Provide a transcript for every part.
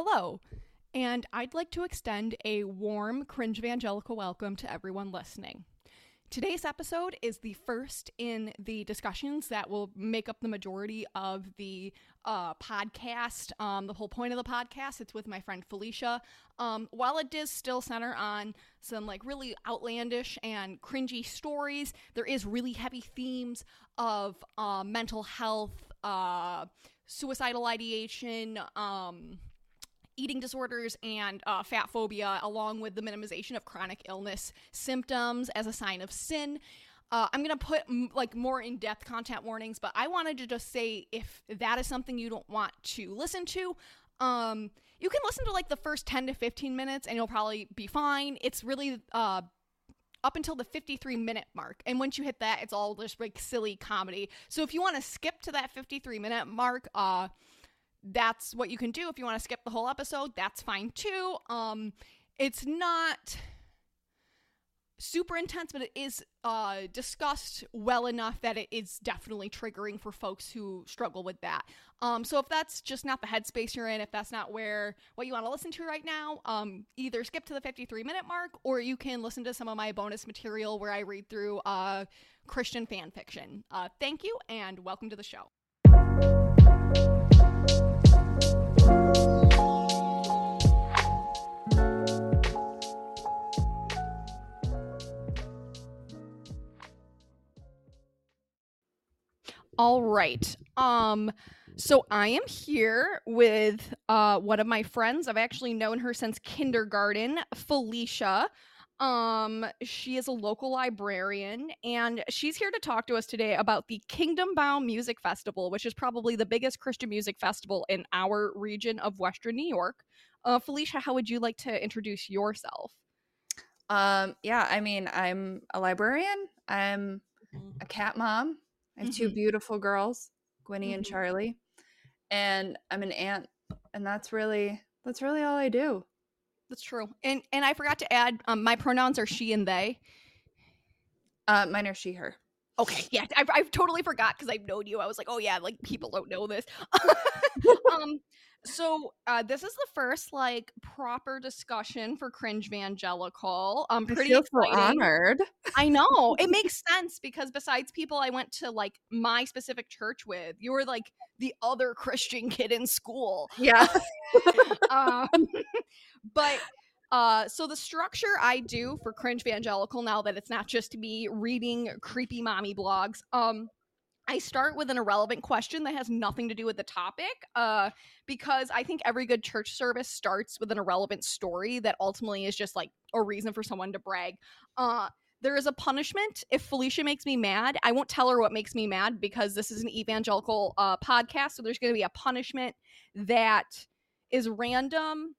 Hello, and I'd like to extend a warm cringe evangelical welcome to everyone listening. Today's episode is the first in the discussions that will make up the majority of the uh, podcast. Um, the whole point of the podcast, it's with my friend Felicia. Um, while it does still center on some like really outlandish and cringy stories, there is really heavy themes of uh, mental health, uh, suicidal ideation, um, eating disorders and uh, fat phobia, along with the minimization of chronic illness symptoms as a sign of sin. Uh, I'm gonna put m- like more in-depth content warnings, but I wanted to just say if that is something you don't want to listen to, um, you can listen to like the first 10 to 15 minutes and you'll probably be fine. It's really uh, up until the 53 minute mark. And once you hit that, it's all just like silly comedy. So if you want to skip to that 53 minute mark, uh, that's what you can do. If you want to skip the whole episode, that's fine too. Um, it's not super intense, but it is uh, discussed well enough that it is definitely triggering for folks who struggle with that. Um, so if that's just not the headspace you're in, if that's not where what you want to listen to right now, um, either skip to the 53 minute mark or you can listen to some of my bonus material where I read through uh, Christian fan fiction. Uh, thank you and welcome to the show. All right. Um so I am here with uh one of my friends. I've actually known her since kindergarten, Felicia. Um she is a local librarian and she's here to talk to us today about the Kingdom Bound Music Festival, which is probably the biggest Christian music festival in our region of Western New York. Uh Felicia, how would you like to introduce yourself? Um yeah, I mean, I'm a librarian. I'm a cat mom. I have two Mhm. beautiful girls, Gwynny and Mhm. Charlie. And I'm an aunt, and that's really that's really all I do. That's true. And and I forgot to add um my pronouns are she and they. Uh mine are she her. Okay, yeah, I've, I've totally forgot because I've known you. I was like, oh yeah, like people don't know this. um, so uh, this is the first like proper discussion for cringe evangelical. I'm I pretty feel so honored. I know it makes sense because besides people I went to like my specific church with, you were like the other Christian kid in school. Yeah. um, but uh, so the structure I do for cringe evangelical now that it's not just me reading creepy mommy blogs, um, I start with an irrelevant question that has nothing to do with the topic, uh, because I think every good church service starts with an irrelevant story that ultimately is just like a reason for someone to brag. Uh, there is a punishment if Felicia makes me mad. I won't tell her what makes me mad because this is an evangelical uh, podcast, so there's going to be a punishment that is random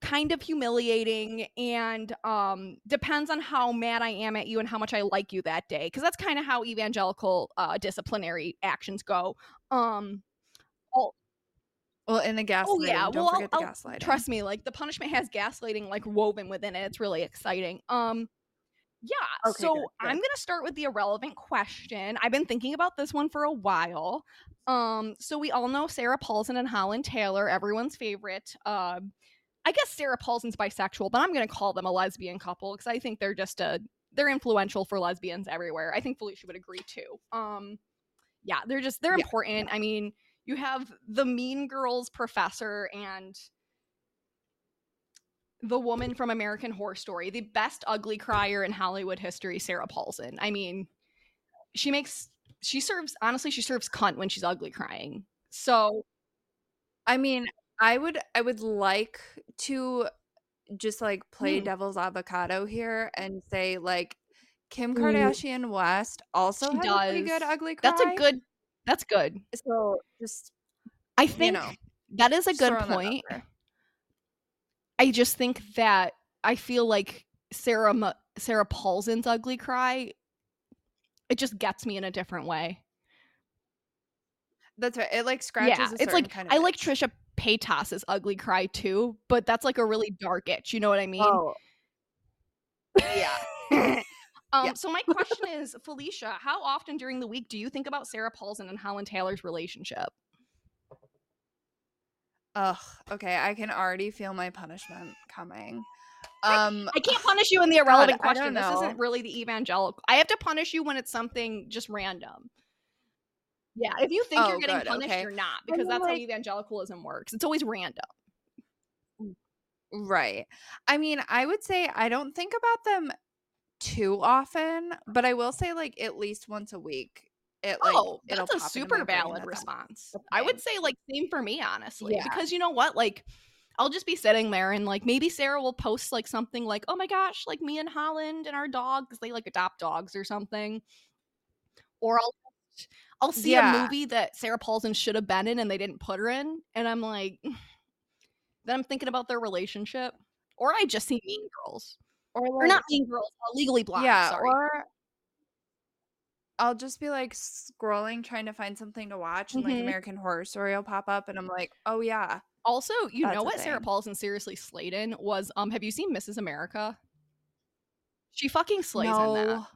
kind of humiliating and um depends on how mad I am at you and how much I like you that day because that's kind of how evangelical uh disciplinary actions go. Um Well, in the gaslighting. oh yeah, Don't well I'll, forget the I'll- gaslighting. trust me like the punishment has gaslighting like woven within it. It's really exciting. Um yeah, Okay, so good, I'm going to start with the irrelevant question. I've been thinking about this one for a while. Um so we all know Sarah Paulson and Holland Taylor, everyone's favorite uh I guess Sarah Paulson's bisexual, but I'm going to call them a lesbian couple because I think they're just a they're influential for lesbians everywhere. I think Felicia would agree too. Um, yeah, they're just they're Yeah, important. I mean, you have the Mean Girls professor and the woman from American Horror Story, the best ugly crier in Hollywood history, Sarah Paulson. I mean, she makes she serves honestly she serves cunt when she's ugly crying. So I mean, I would I would like to just like play Mm. devil's avocado here and say like Kim. Kardashian West also She has a pretty good ugly cry. that's a good that's good. so just I you think know that is a good throwing that out point. I just think that I feel like Sarah Ma- Sarah Paulson's ugly cry it just gets me in a different way. That's right. It like scratches yeah, a it's like kind of I like itch. Trisha Paytas's ugly cry too, but that's like a really dark itch. You know what I mean? Oh. Yeah. um. Yeah. So my question is, Felicia, how often during the week do you think about Sarah Paulson and Holland Taylor's relationship? Ugh. Okay, I can already feel my punishment coming. Um, I can't punish you in the irrelevant God, question. This isn't really the evangelical. I have to punish you when it's something just random. Yeah, if you think you're Oh, getting good, punished, okay. you're not because that's how evangelicalism works. It's always random. Mm. Right. I mean, I would say I don't think about them too often, but I will say like at least once a week. It like oh, that's a super valid response. I would say like same for me, honestly, Yeah. because you know what, like. I'll just be sitting there and like maybe Sarah will post like something like, "Oh my gosh, like me and Holland and our dog because they like adopt dogs or something," or I'll I'll see a movie that Sarah Paulson should have been in and they didn't put her in, and I'm like, then I'm thinking about their relationship, or I just see Mean Girls or or not Mean Girls, uh, Legally Blonde. yeah, sorry. or I'll just be like scrolling trying to find something to watch and like Mhm. American Horror Story will pop up and I'm like, "Oh yeah." also, you That's know what Sarah. Paulson seriously slayed in was um. Have you seen Mrs. America? She fucking slays in that.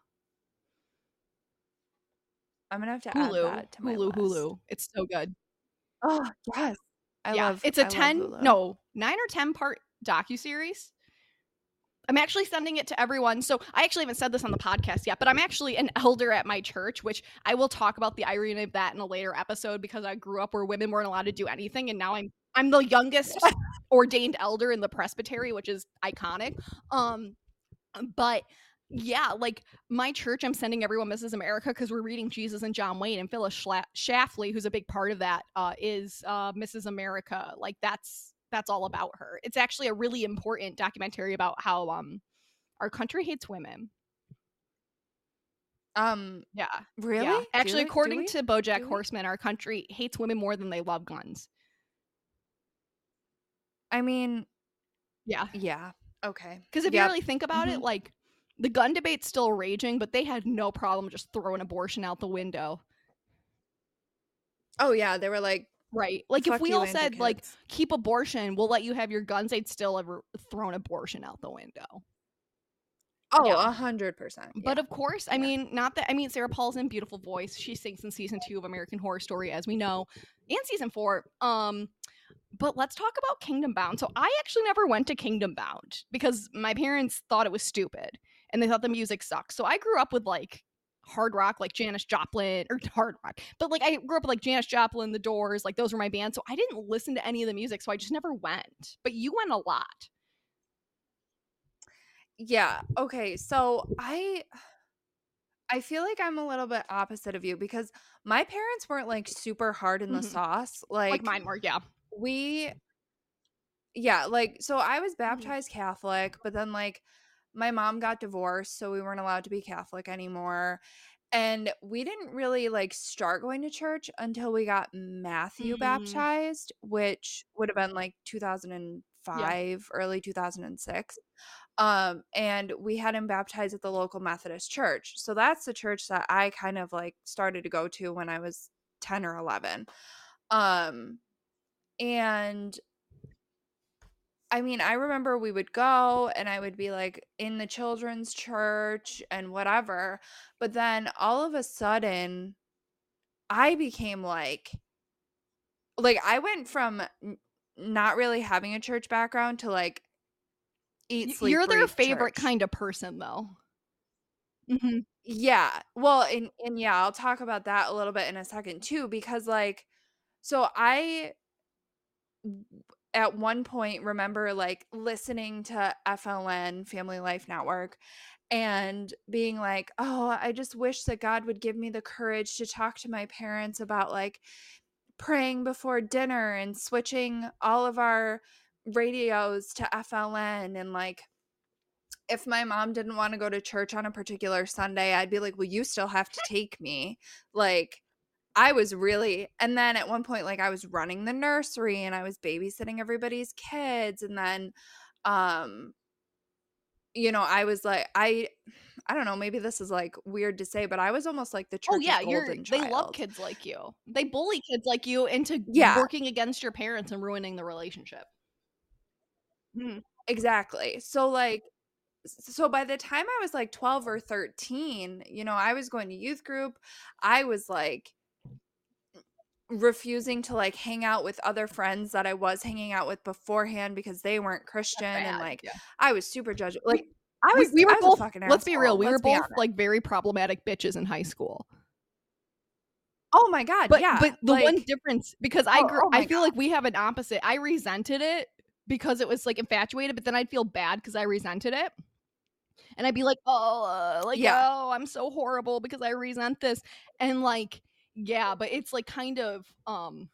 I'm to have to add Hulu, that to my Hulu, list. Hulu. It's so good. Oh, yes. I yeah, love it's a I ten, no, nine or ten part docu series. I'm actually sending it to everyone. So I actually haven't said this on the podcast yet, but I'm actually an elder at my church, which I will talk about the irony of that in a later episode because I grew up where women weren't allowed to do anything, and now I'm I'm the youngest ordained elder in the presbytery, which is iconic. Um, but yeah, like my church, I'm sending everyone Mrs. America because we're reading Jesus and John Wayne, and Phyllis Schla- Schlafly, who's a big part of that, uh, is uh, Mrs. America. Like that's that's all about her. It's actually a really important documentary about how um our country hates women. Um Yeah, really? yeah. Actually, we- according to BoJack Horseman, our country hates women more than they love guns. I mean, Yeah, yeah. Okay. because if Yep. you really think about it, Mhm. like the gun debate's still raging, but they had no problem just throwing abortion out the window. Oh yeah, they were like Right. Like if we all said like keep abortion, we'll let you have your guns, they'd still have thrown abortion out the window. Oh, a hundred percent. But of course, I Yeah. mean, not that I mean Sarah Paulson, beautiful voice. She sings in season two of American Horror Story, as we know, and season four. Um, but let's talk about Kingdom Bound. So I actually never went to Kingdom Bound because my parents thought it was stupid and they thought the music sucked. So I grew up with like hard rock, like Janis Joplin, or hard rock, but like I grew up with like Janis Joplin, The Doors, like those were my bands. So I didn't listen to any of the music, so I just never went. But you went a lot. Yeah. Okay. So I I feel like I'm a little bit opposite of you because my parents weren't like super hard in the Mhm. sauce. Like, Like, mine were, yeah. we yeah, like so I Mm-hmm. was baptized Catholic, but then like my mom got divorced, so we weren't allowed to be Catholic anymore. And we didn't really like start going to church until we got Matthew Mm. baptized, which would have been like 2005, early 2006 um and we had him baptized at the local methodist church so that's the church that i kind of like started to go to when i was 10 or 11 um and i mean i remember we would go and i would be like in the children's church and whatever but then all of a sudden i became like like i went from n- not really having a church background to like eat sleep You're their favorite church. kind of person, though. hmm Yeah. Well, and and yeah, I'll talk about that a little bit in a second too because like so I at one point remember like listening to FLN Family Life Network and being like, "Oh, I just wish that God would give me the courage to talk to my parents about like praying before dinner and switching all of our radios to FLN and like if my mom didn't want to go to church on a particular Sunday, I'd be like, "Well, you still have to take me." Like I was really and then at one point like I was running the nursery and I was babysitting everybody's kids and then um you know, I was like I I don't know, maybe this is like weird to say, but I was almost like the Oh yeah, you're. golden They love kids like you. They bully kids like you into Yeah. working against your parents and ruining the relationship. Mhm. Exactly. So like so by the time I was like 12 or 13, you know, I was going to youth group. I was like refusing to like hang out with other friends that I was hanging out with beforehand because they weren't Christian and like yeah. I was super judgmental. Like I was we, were was both fucking let's be real we were let's be both like very problematic bitches in high school Oh my god, but yeah. but the one difference because i Oh, grew oh my i feel like we have an opposite i resented it because it was like infatuated but then i'd feel bad because i resented it and i'd be like oh uh, like Yeah. oh i'm so horrible because i resent this and like yeah but it's like kind of um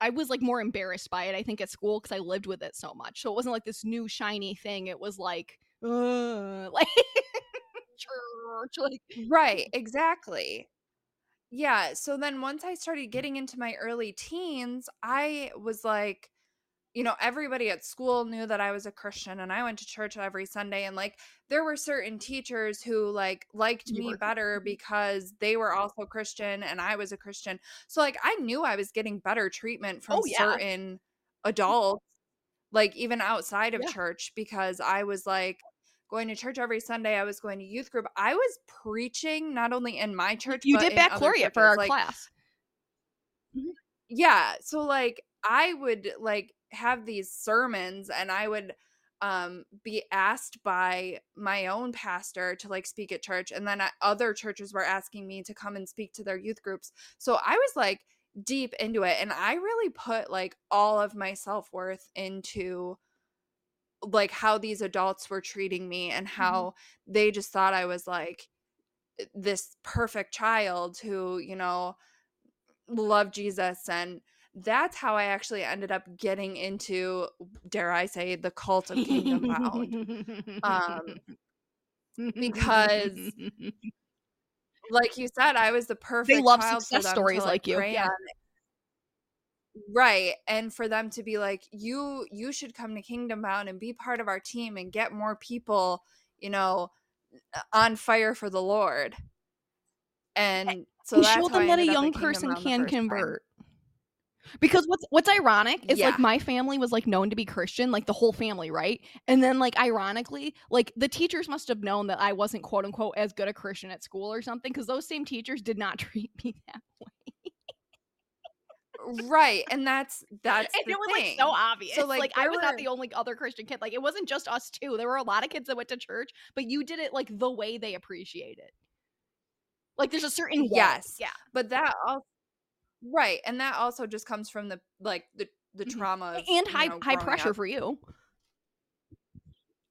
i was like more embarrassed by it i think at school because i lived with it so much so it wasn't like this new shiny thing it was like like like Right, exactly. Yeah, so then once I started getting into my early teens, I was like, you know, everybody at school knew that I was a Christian and I went to church every Sunday and like there were certain teachers who like liked You me were- better mm-hmm. because they were also Christian and I was a Christian. So like I knew I was getting better treatment from Oh, yeah. certain adults like even outside of Yeah. church because I was like going to church every Sunday. I was going to youth group. I was preaching not only in my church, you did baccalaureate for our Like, class mm-hmm. yeah so like i would like have these sermons and i would um be asked by my own pastor to like speak at church and then other churches were asking me to come and speak to their youth groups. So i was like deep into it and i really put like all of my self-worth into like how these adults were treating me and how they just thought i was like this perfect child who you know loved Jesus and that's how I actually ended up getting into dare I say the cult of Kingdom Bound. Um, because like you said I was the perfect They love success stories to, like you, yeah. Right. And for them to be like you you should come to Kingdom Bound and be part of our team and get more people, you know, on fire for the Lord. And so and that's show how them that a young person can convert. time. Because what's what's ironic is Yeah. like my family was like known to be Christian, like the whole family, right? And then like ironically, like the teachers must have known that I wasn't quote unquote as good a Christian at school or something, because those same teachers did not treat me that way. Right. And that's that's and it was thing. like so obvious. like, like, I was not the only other Christian kid. Like it wasn't just us two. There were a lot of kids that went to church, but you did it like the way they appreciate it. Like there's a certain. Yes. yeah. but that all right and that also just comes from the like the the Mhm. trauma of, and you high know, high pressure up. for you.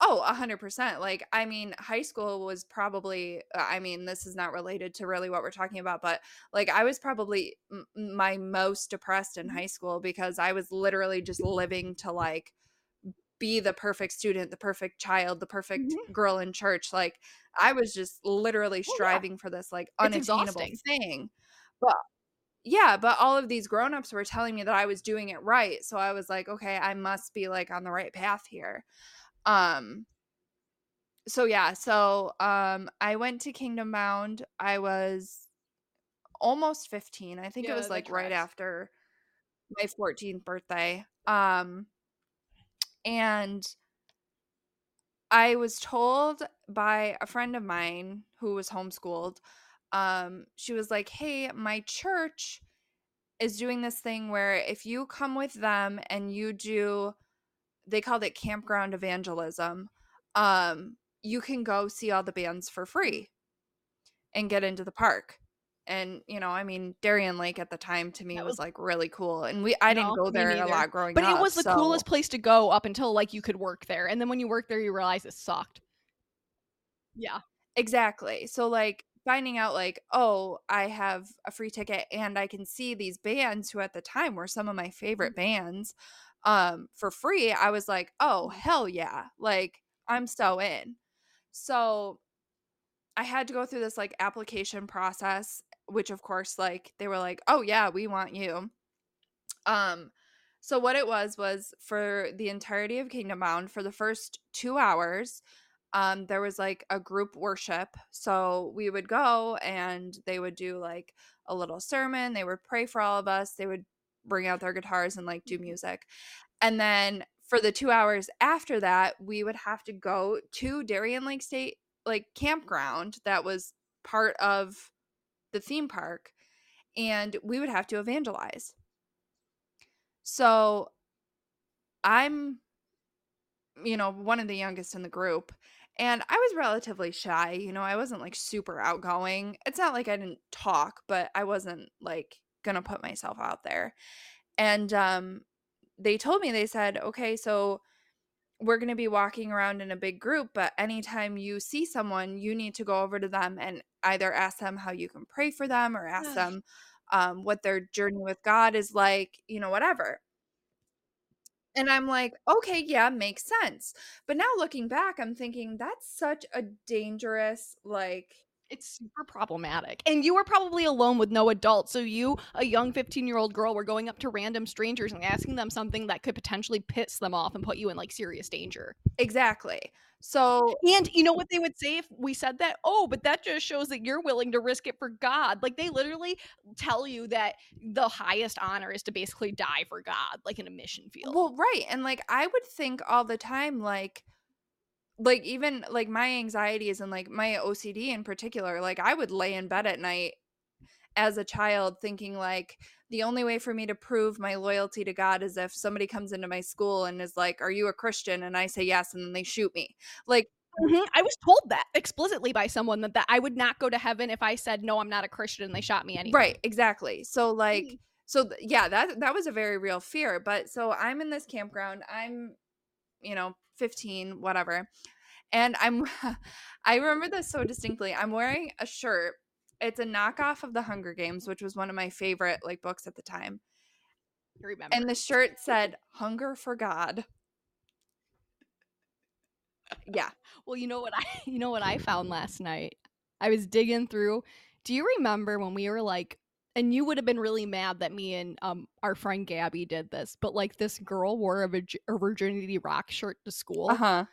oh a hundred percent like i mean high school was probably i mean this is not related to really what we're talking about but like i was probably m- my most depressed in Mhm. high school because i was literally just living to like be the perfect student the perfect child the perfect girl in church like i was just literally Mm-hmm. Oh, yeah. striving for this like unattainable thing but yeah but all of these grown-ups were telling me that i was doing it right so i was like okay i must be like on the right path here. Um so yeah so um i went to kingdom bound i was almost 15 i think Yeah, it was like right after my 14th birthday um and i was told by a friend of mine who was homeschooled um she was like hey my church is doing this thing where if you come with them and you do they called it campground evangelism um you can go see all the bands for free and get into the park and you know i mean darien lake at the time to me was, was- like really cool and we i didn't go there a lot growing But up But it was the so- coolest place to go up until like you could work there. And then when you work there you realize it sucked. Yeah. Exactly. So like finding out like, oh, I have a free ticket and I can see these bands who at the time were some of my favorite bands um for free, I was like, "Oh, Mhm. hell yeah." Like I'm so in. So I had to go through this like application process, which of course like they were like, "Oh yeah, we want you." Um so what it was was for the entirety of Kingdom Bound for the first 2 hours, um there was like a group worship. So we would go and they would do like a little sermon, they would pray for all of us, they would bring out their guitars and like do music. And then for the 2 hours after that, we would have to go to Darien Lake State like campground that was part of the theme park and we would have to evangelize. So I'm, you know, one of the youngest in the group. And I was relatively shy. You know, I wasn't like super outgoing. It's not like I didn't talk, but I wasn't like going to put myself out there. And um, they told me, they said, okay, so we're going to be walking around in a big group, but anytime you see someone, you need to go over to them and either ask them how you can pray for them or ask them um, what their journey with God is like, you know, whatever. And I'm like, okay, yeah, makes sense. But now looking back, I'm thinking that's such a dangerous, like, it's super problematic. And you were probably alone with no adult. So you, a young 15 year old girl, were going up to random strangers and asking them something that could potentially piss them off and put you in like serious danger. exactly. So, And you know what they would say if we said that? Oh, but that just shows that you're willing to risk it for God. Like they literally tell you that the highest honor is to basically die for God, like in a mission field. well, right. And like, I would think all the time, like, like even like my anxieties and like my OCD in particular, like I would lay in bed at night as a child thinking like the only way for me to prove my loyalty to God is if somebody comes into my school and is like, "Are you a Christian?" and I say yes and then they shoot me. Like Mhm. I was told that explicitly by someone that, that I would not go to heaven if I said no, I'm not a Christian, and they shot me anyway. right, exactly. So like Mhm. so th- yeah, that that was a very real fear, but so I'm in this campground. I'm you know, 15, whatever. And I'm I remember this so distinctly. I'm wearing a shirt. It's a knockoff of The Hunger Games, which was one of my favorite like books at the time. I remember. And the shirt said "Hunger for God." Yeah. Well, you know what I you know what I found last night? I was digging through. Do you remember when we were like and you would have been really mad that me and um our friend Gabby did this, but like this girl wore a, Virg- a virginity rock shirt to school Uh-huh.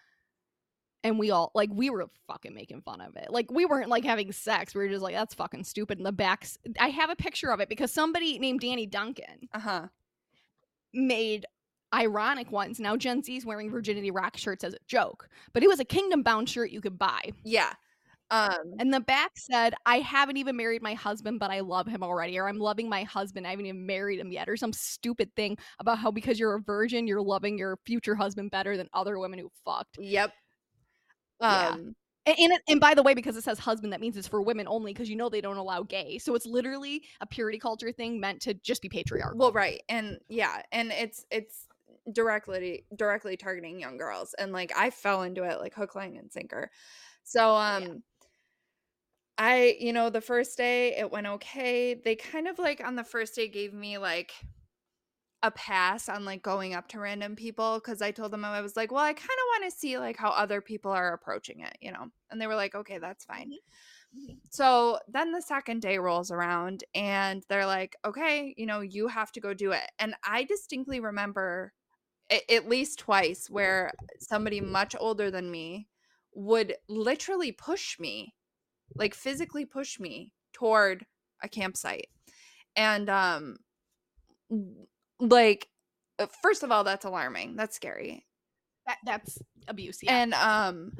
and we all like we were fucking making fun of it. Like we weren't like having sex. We were just like that's fucking stupid in the backs. I have a picture of it because somebody named Danny Duncan Uh-huh. made ironic ones. Now Gen Z's wearing virginity rock shirts as a joke, but it was a kingdom bound shirt you could buy. Yeah. Um And the back said, I haven't even married my husband, but I love him already. Or I'm loving my husband. I haven't even married him yet. Or some stupid thing about how because you're a virgin, you're loving your future husband better than other women who fucked. yep. Yeah. Um And, and, and by the way, because it says husband, that means it's for women only because you know they don't allow gay. So it's literally a purity culture thing meant to just be patriarchal. well right. And yeah, and it's it's directly directly targeting young girls and like I fell into it like hook line and sinker. So um I, you know, the first day it went okay. They kind of like on the first day gave me like a pass on like going up to random people because I told them I was like, well, I kind of want to see like how other people are approaching it, you know? And they were like, okay, that's fine. Mhm. So then the second day rolls around and they're like, okay, you know, you have to go do it. And I distinctly remember a- at least twice where somebody much older than me would literally push me, like physically push me toward a campsite. And um like uh, first of all that's alarming. That's scary. That, that's abuse. Yeah. And um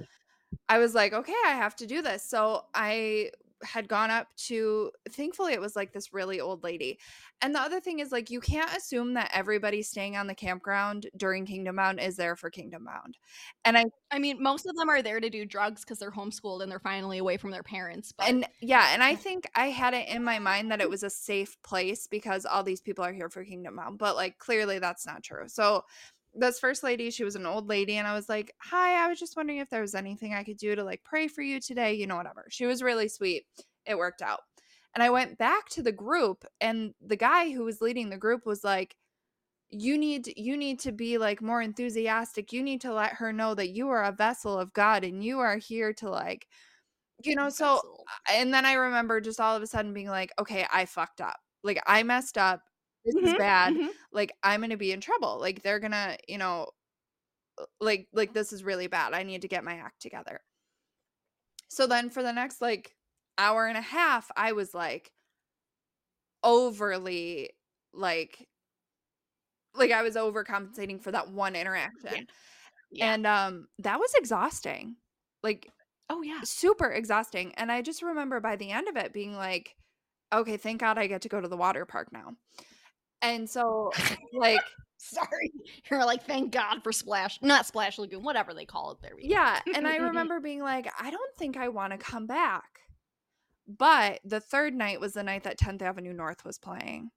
I was like, okay, I have to do this. So I had gone up to thankfully it was like this really old lady. And the other thing is like you can't assume that everybody staying on the campground during Kingdom Bound is there for Kingdom Bound. And I I mean, most of them are there to do drugs because they're homeschooled and they're finally away from their parents. But and yeah, and I think I had it in my mind that it was a safe place because all these people are here for Kingdom Bound, but like clearly that's not true. So this first lady, she was an old lady, and I was like, Hi, I was just wondering if there was anything I could do to like pray for you today, you know, whatever. She was really sweet. It worked out. And I went back to the group, and the guy who was leading the group was like, you need you need to be like more enthusiastic you need to let her know that you are a vessel of god and you are here to like you know so and then I remember just all of a sudden being like, okay, I fucked up. Like I messed up. This is Mhm, bad. mhm. Like I'm gonna be in trouble. Like they're gonna, you know, like like this is really bad. I need to get my act together. So then for the next like hour and a half, I was like overly like like I was overcompensating for that one interaction. Yeah. And um that was exhausting. Like oh yeah. super exhausting. And I just remember by the end of it being like, okay, thank God I get to go to the water park now. And so, like, Sorry. You're like, thank God for Splash, not Splash Lagoon, whatever they call it there. yeah. And I remember being like, I don't think I want to come back. But the third night was the night that 10th Avenue North was playing.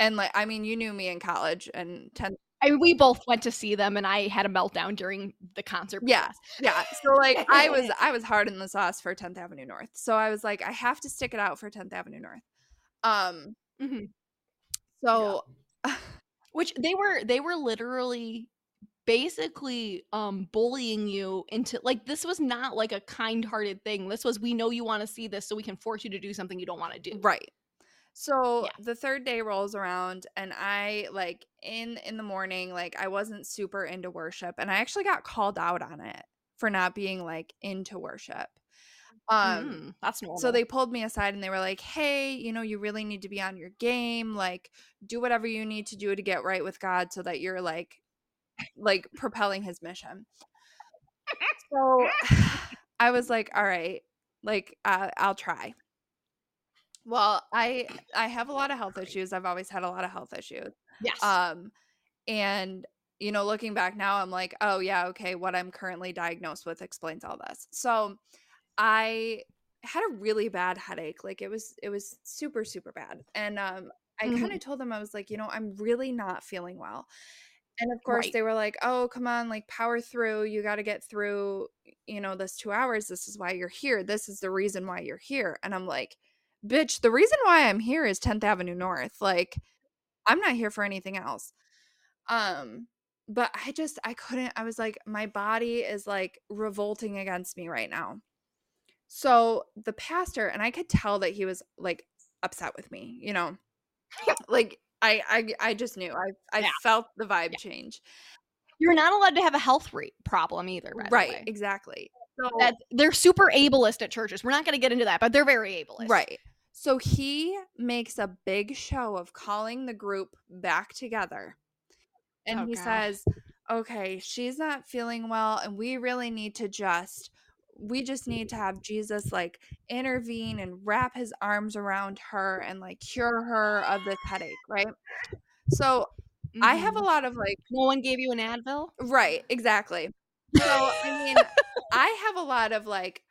And like, I mean, you knew me in college and 10th. I mean, we both went to see them, and I had a meltdown during the concert. Yeah. Yeah. So like I was I was hard in the sauce for 10th Avenue North. So I was like, I have to stick it out for 10th Avenue North. Um Mhm. So Which they were, they were literally basically um bullying you into like this was not like a kind-hearted thing this was we know you want to see this so we can force you to do something you don't want to do Right. So Yeah. the third day rolls around and I like in in the morning like I wasn't super into worship and I actually got called out on it for not being like into worship. Um Mm, that's normal so they pulled me aside and they were like, "Hey, you know, you really need to be on your game. Like do whatever you need to do to get right with God so that you're like like propelling his mission." So I was like, "All right, like uh, I'll try." Well, I I have a lot of health issues. I've always had a lot of health issues. yes Um and you know, looking back now, I'm like, "Oh yeah, okay, what I'm currently diagnosed with explains all this." So, I had a really bad headache. Like it was it was super super bad. And um I Mhm. kind of told them I was like, "You know, I'm really not feeling well." And of course, Right. they were like, "Oh, come on, like power through. You got to get through, you know, this 2 hours. This is why you're here. This is the reason why you're here." And I'm like, "Bitch, the reason why I'm here is 10th Avenue North. Like I'm not here for anything else." Um but I just I couldn't I was like my body is like revolting against me right now. So the pastor and I could tell that he was like upset with me, you know. like I I I just knew. I I Yeah. felt the vibe change. you're not allowed to have a health rate problem either Right, exactly. So that they're super ableist at churches we're not going to get into that but they're very ableist Right. So he makes a big show of calling the group back together. And Oh, he God. says, "Okay, she's not feeling well and we really need to just we just need to have Jesus like intervene and wrap his arms around her and like cure her of this headache, right?" So, I have a Mhm. lot of like no one gave you an advil Right, exactly. So, I mean, I have a lot of like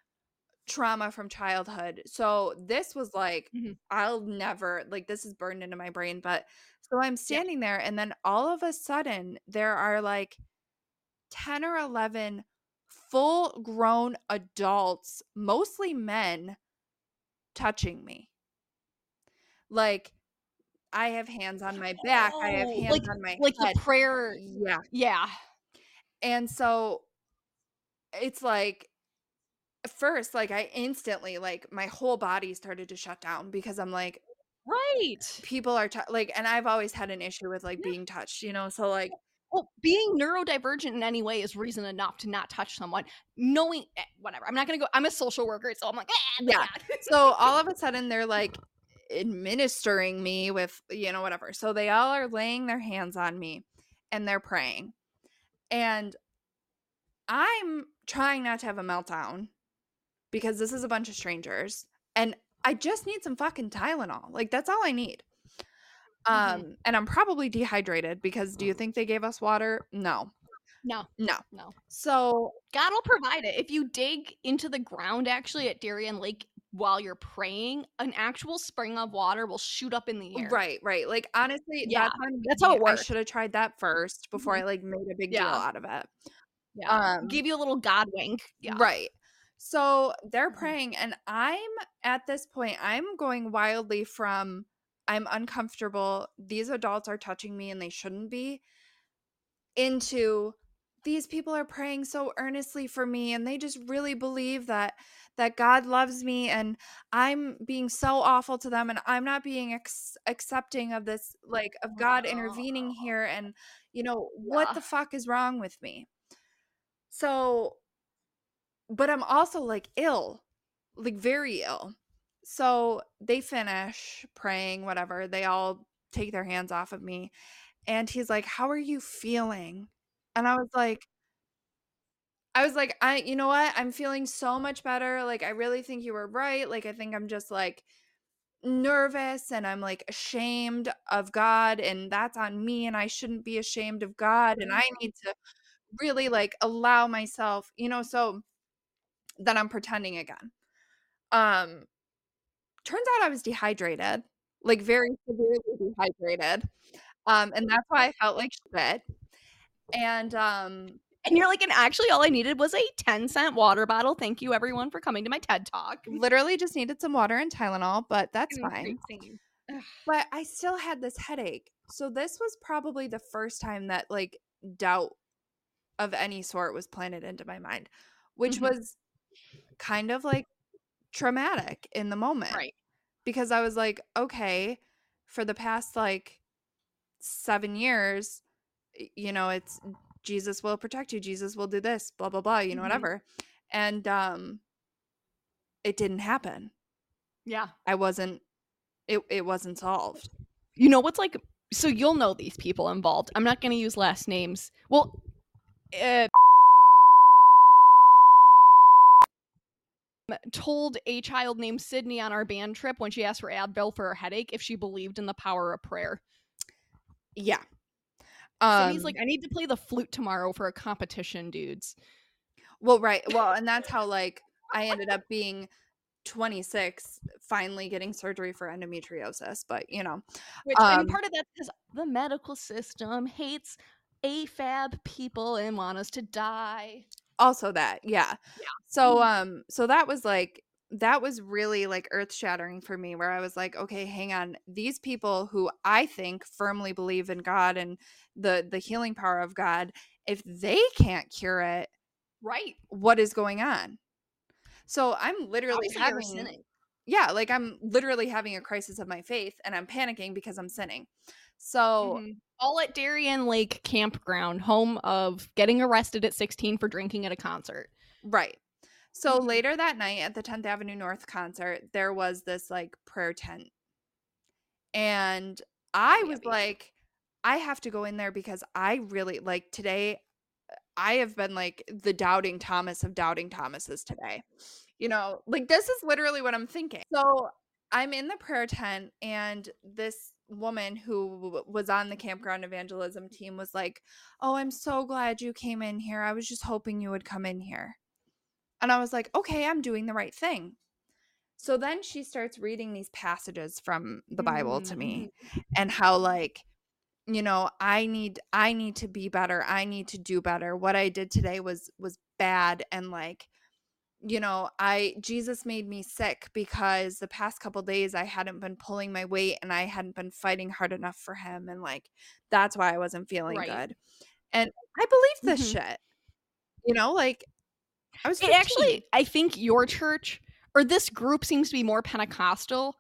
trauma from childhood. So, this was like, Mhm. I'll never, like, this is burned into my brain. But so I'm standing there, and then all of a sudden, there are like 10 or 11 full grown adults, mostly men, touching me. Like, I have hands on my back, I have Oh, hands like- on my like head. the prayer Yeah. yeah And so it's like first like I instantly like my whole body started to shut down because I'm like right people are t- like and I've always had an issue with like Yeah. being touched, you know. So like well being neurodivergent in any way is reason enough to not touch someone knowing eh, whatever i'm not gonna go i'm a social worker so i'm like "Ah, Yeah. so all of a sudden they're like administering me with you know whatever. So they all are laying their hands on me and they're praying. And I'm trying not to have a meltdown because this is a bunch of strangers and I just need some fucking Tylenol. Like that's all I need. Um Mhm. and I'm probably dehydrated because do you think they gave us water? No. no No. no So god will provide it if you dig into the ground actually at darien lake while you're praying an actual spring of water will shoot up in the air Right, right. Like honestly, Yeah, that's, that's how it works. I should have tried that first before Mhm. I like made a big deal out of it. yeah Um, give you a little god wink yeah Right. So they're Mhm. praying, and I'm at this point, I'm going wildly from I'm uncomfortable. These adults are touching me and they shouldn't be, into these people are praying so earnestly for me and they just really believe that that God loves me and I'm being so awful to them and I'm not being ex- accepting of this like of God intervening here and you know what Yeah. the fuck is wrong with me so but I'm also like ill like very ill so they finish praying whatever they all take their hands off of me and he's like how are you feeling and I was like I was like, I, you know what? I'm feeling so much better. Like, I really think you were right. Like, I think I'm just like, nervous and I'm like ashamed of God and that's on me and I shouldn't be ashamed of God and I need to really like allow myself, you know, so then I'm pretending again. Um turns out I was dehydrated, like very severely dehydrated. Um and that's why I felt like shit. And um and you're like, and actually, all I needed was a 10 cent water bottle. Thank you, everyone, for coming to my TED talk. Literally just needed some water and Tylenol, but that's fine. But I still had this headache. So, this was probably the first time that like doubt of any sort was planted into my mind, which mm-hmm. was kind of like traumatic in the moment. Right. Because I was like, okay, for the past like seven years, you know, it's Jesus will protect you, Jesus will do this, blah blah blah, you know, mm-hmm. whatever. And um it didn't happen. Yeah. I wasn't it it wasn't solved. You know what's like so you'll know these people involved. I'm not going to use last names. Well, uh, told a child named Sydney on our band trip when she asked for Advil for her headache if she believed in the power of prayer. Yeah. Um, he's like, I need to play the flute tomorrow for a competition, dudes. Well, right. Well, and that's how like I ended up being 26, finally getting surgery for endometriosis. But you know, which um, and part of that is the medical system hates AFAB people and want us to die. Also, that yeah. Yeah. So mm-hmm. um, so that was like that was really like earth shattering for me where I was like, okay, hang on. These people who I think firmly believe in God and the the healing power of God, if they can't cure it, right. What is going on? So I'm literally having Yeah, like I'm literally having a crisis of my faith and I'm panicking because I'm sinning. So mm-hmm. All at Darien Lake Campground, home of getting arrested at 16 for drinking at a concert. Right. So mm-hmm. later that night at the 10th Avenue North concert, there was this like prayer tent. And I was like, I have to go in there because I really like today. I have been like the doubting Thomas of doubting Thomases today. You know, like this is literally what I'm thinking. So I'm in the prayer tent, and this woman who was on the campground evangelism team was like, Oh, I'm so glad you came in here. I was just hoping you would come in here. And I was like, okay, I'm doing the right thing. So then she starts reading these passages from the Bible mm-hmm. to me mm-hmm. and how like you know, I need I need to be better. I need to do better. What I did today was was bad and like you know, I Jesus made me sick because the past couple days I hadn't been pulling my weight and I hadn't been fighting hard enough for him and like that's why I wasn't feeling right. good. And I believe this mm-hmm. shit. You know, like I was actually I think your church or this group seems to be more Pentecostal.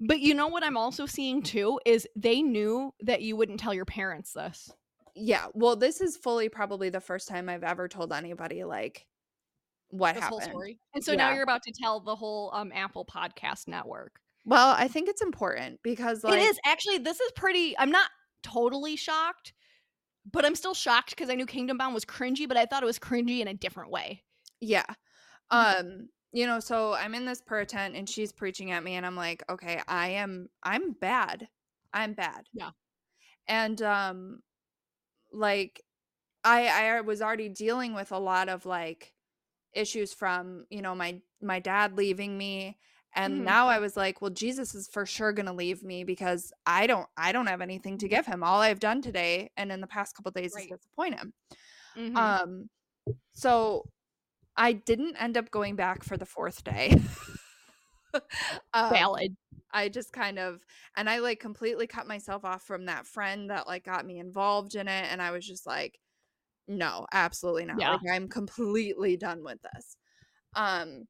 But you know what I'm also seeing too is they knew that you wouldn't tell your parents this. Yeah. Well, this is fully probably the first time I've ever told anybody like what this happened. And so yeah. now you're about to tell the whole um Apple podcast network. Well, I think it's important because like It is actually this is pretty I'm not totally shocked but I'm still shocked because I knew Kingdom Bound was cringy, but I thought it was cringy in a different way. Yeah. Mm-hmm. Um, you know, so I'm in this prayer tent and she's preaching at me and I'm like, okay, I am I'm bad. I'm bad. Yeah. And um like I I was already dealing with a lot of like issues from, you know, my my dad leaving me and mm-hmm. now i was like well jesus is for sure going to leave me because i don't i don't have anything to give him all i've done today and in the past couple days right. is disappoint him mm-hmm. um so i didn't end up going back for the fourth day um, valid i just kind of and i like completely cut myself off from that friend that like got me involved in it and i was just like no absolutely not yeah. like i'm completely done with this. Um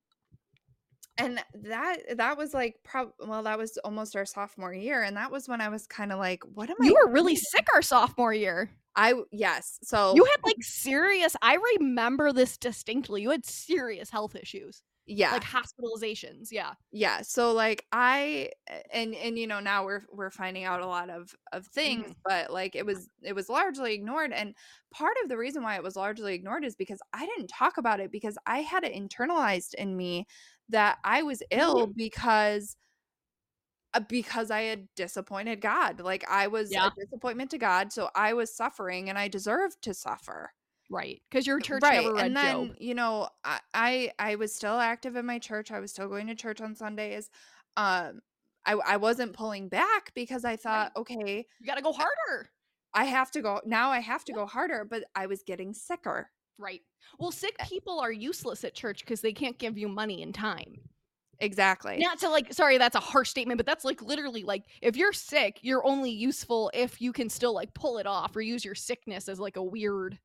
and that that was like prob well that was almost our sophomore year and that was when i was kind of like what am i you were really sick our sophomore year. I yes so you had like serious i remember this distinctly you had serious health issues yeah like hospitalizations yeah yeah so like i and and you know now we're we're finding out a lot of of things mm-hmm. but like it was it was largely ignored and part of the reason why it was largely ignored is because i didn't talk about it because i had it internalized in me that I was ill because uh, because I had disappointed God. Like I was Yeah. a disappointment to God, so I was suffering and I deserved to suffer. Right. Because your church right. never read And then, Job. you know, I, I I was still active in my church. I was still going to church on Sundays. Um I I wasn't pulling back because I thought, okay, You got to go harder. I have to go now I have to go harder, but I was getting sicker. Right. Well, sick Eh people are useless at church because they can't give you money and time. Exactly. Not to like, sorry, that's a harsh statement, but that's like literally like if you're sick, you're only useful if you can still like pull it off or use your sickness as like a weird.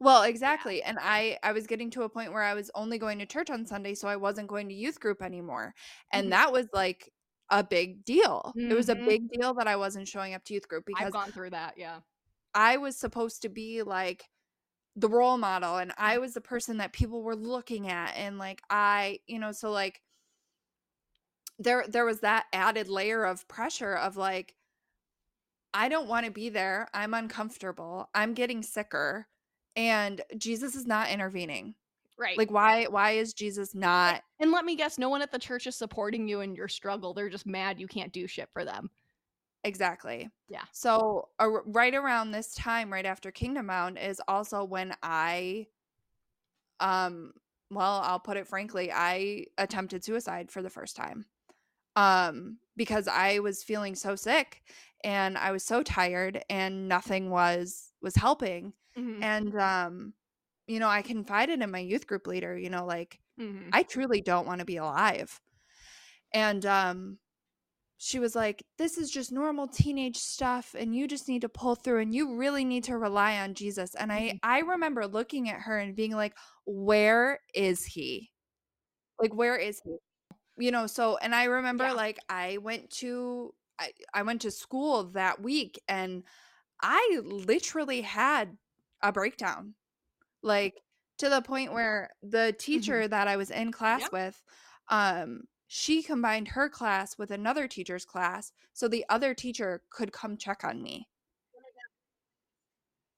Well, exactly. And I I was getting to a point where I was only going to church on Sunday, so I wasn't going to youth group anymore. And Mhm. that was like a big deal. It was a Mhm. big deal that I wasn't showing up to youth group because I've gone through that. Yeah. I was supposed to be like the role model and I was the person that people were looking at and like I, you know, so like there there was that added layer of pressure of like I don't want to be there. I'm uncomfortable. I'm getting sicker and Jesus is not intervening. Right. Like why why is Jesus not and let me guess, no one at the church is supporting you in your struggle. They're just mad you can't do shit for them. exactly? Yeah. So ar- right around this time right after Kingdom Bound is also when I um well, I'll put it frankly, I attempted suicide for the first time. Um because I was feeling so sick and I was so tired and nothing was was helping Mhm. and um you know, I confided in my youth group leader, you know, like Mhm. I truly don't want to be alive. And um she was like, "This is just normal teenage stuff and you just need to pull through and you really need to rely on Jesus." And I Mhm. I remember looking at her and being like, "Where is he? Like where is he?" You know, so and I remember Yeah. like I went to I, I went to school that week and I literally had a breakdown. Like to the point where the teacher that I was in class Mm-hmm. Yeah. with um she combined her class with another teacher's class so the other teacher could come check on me.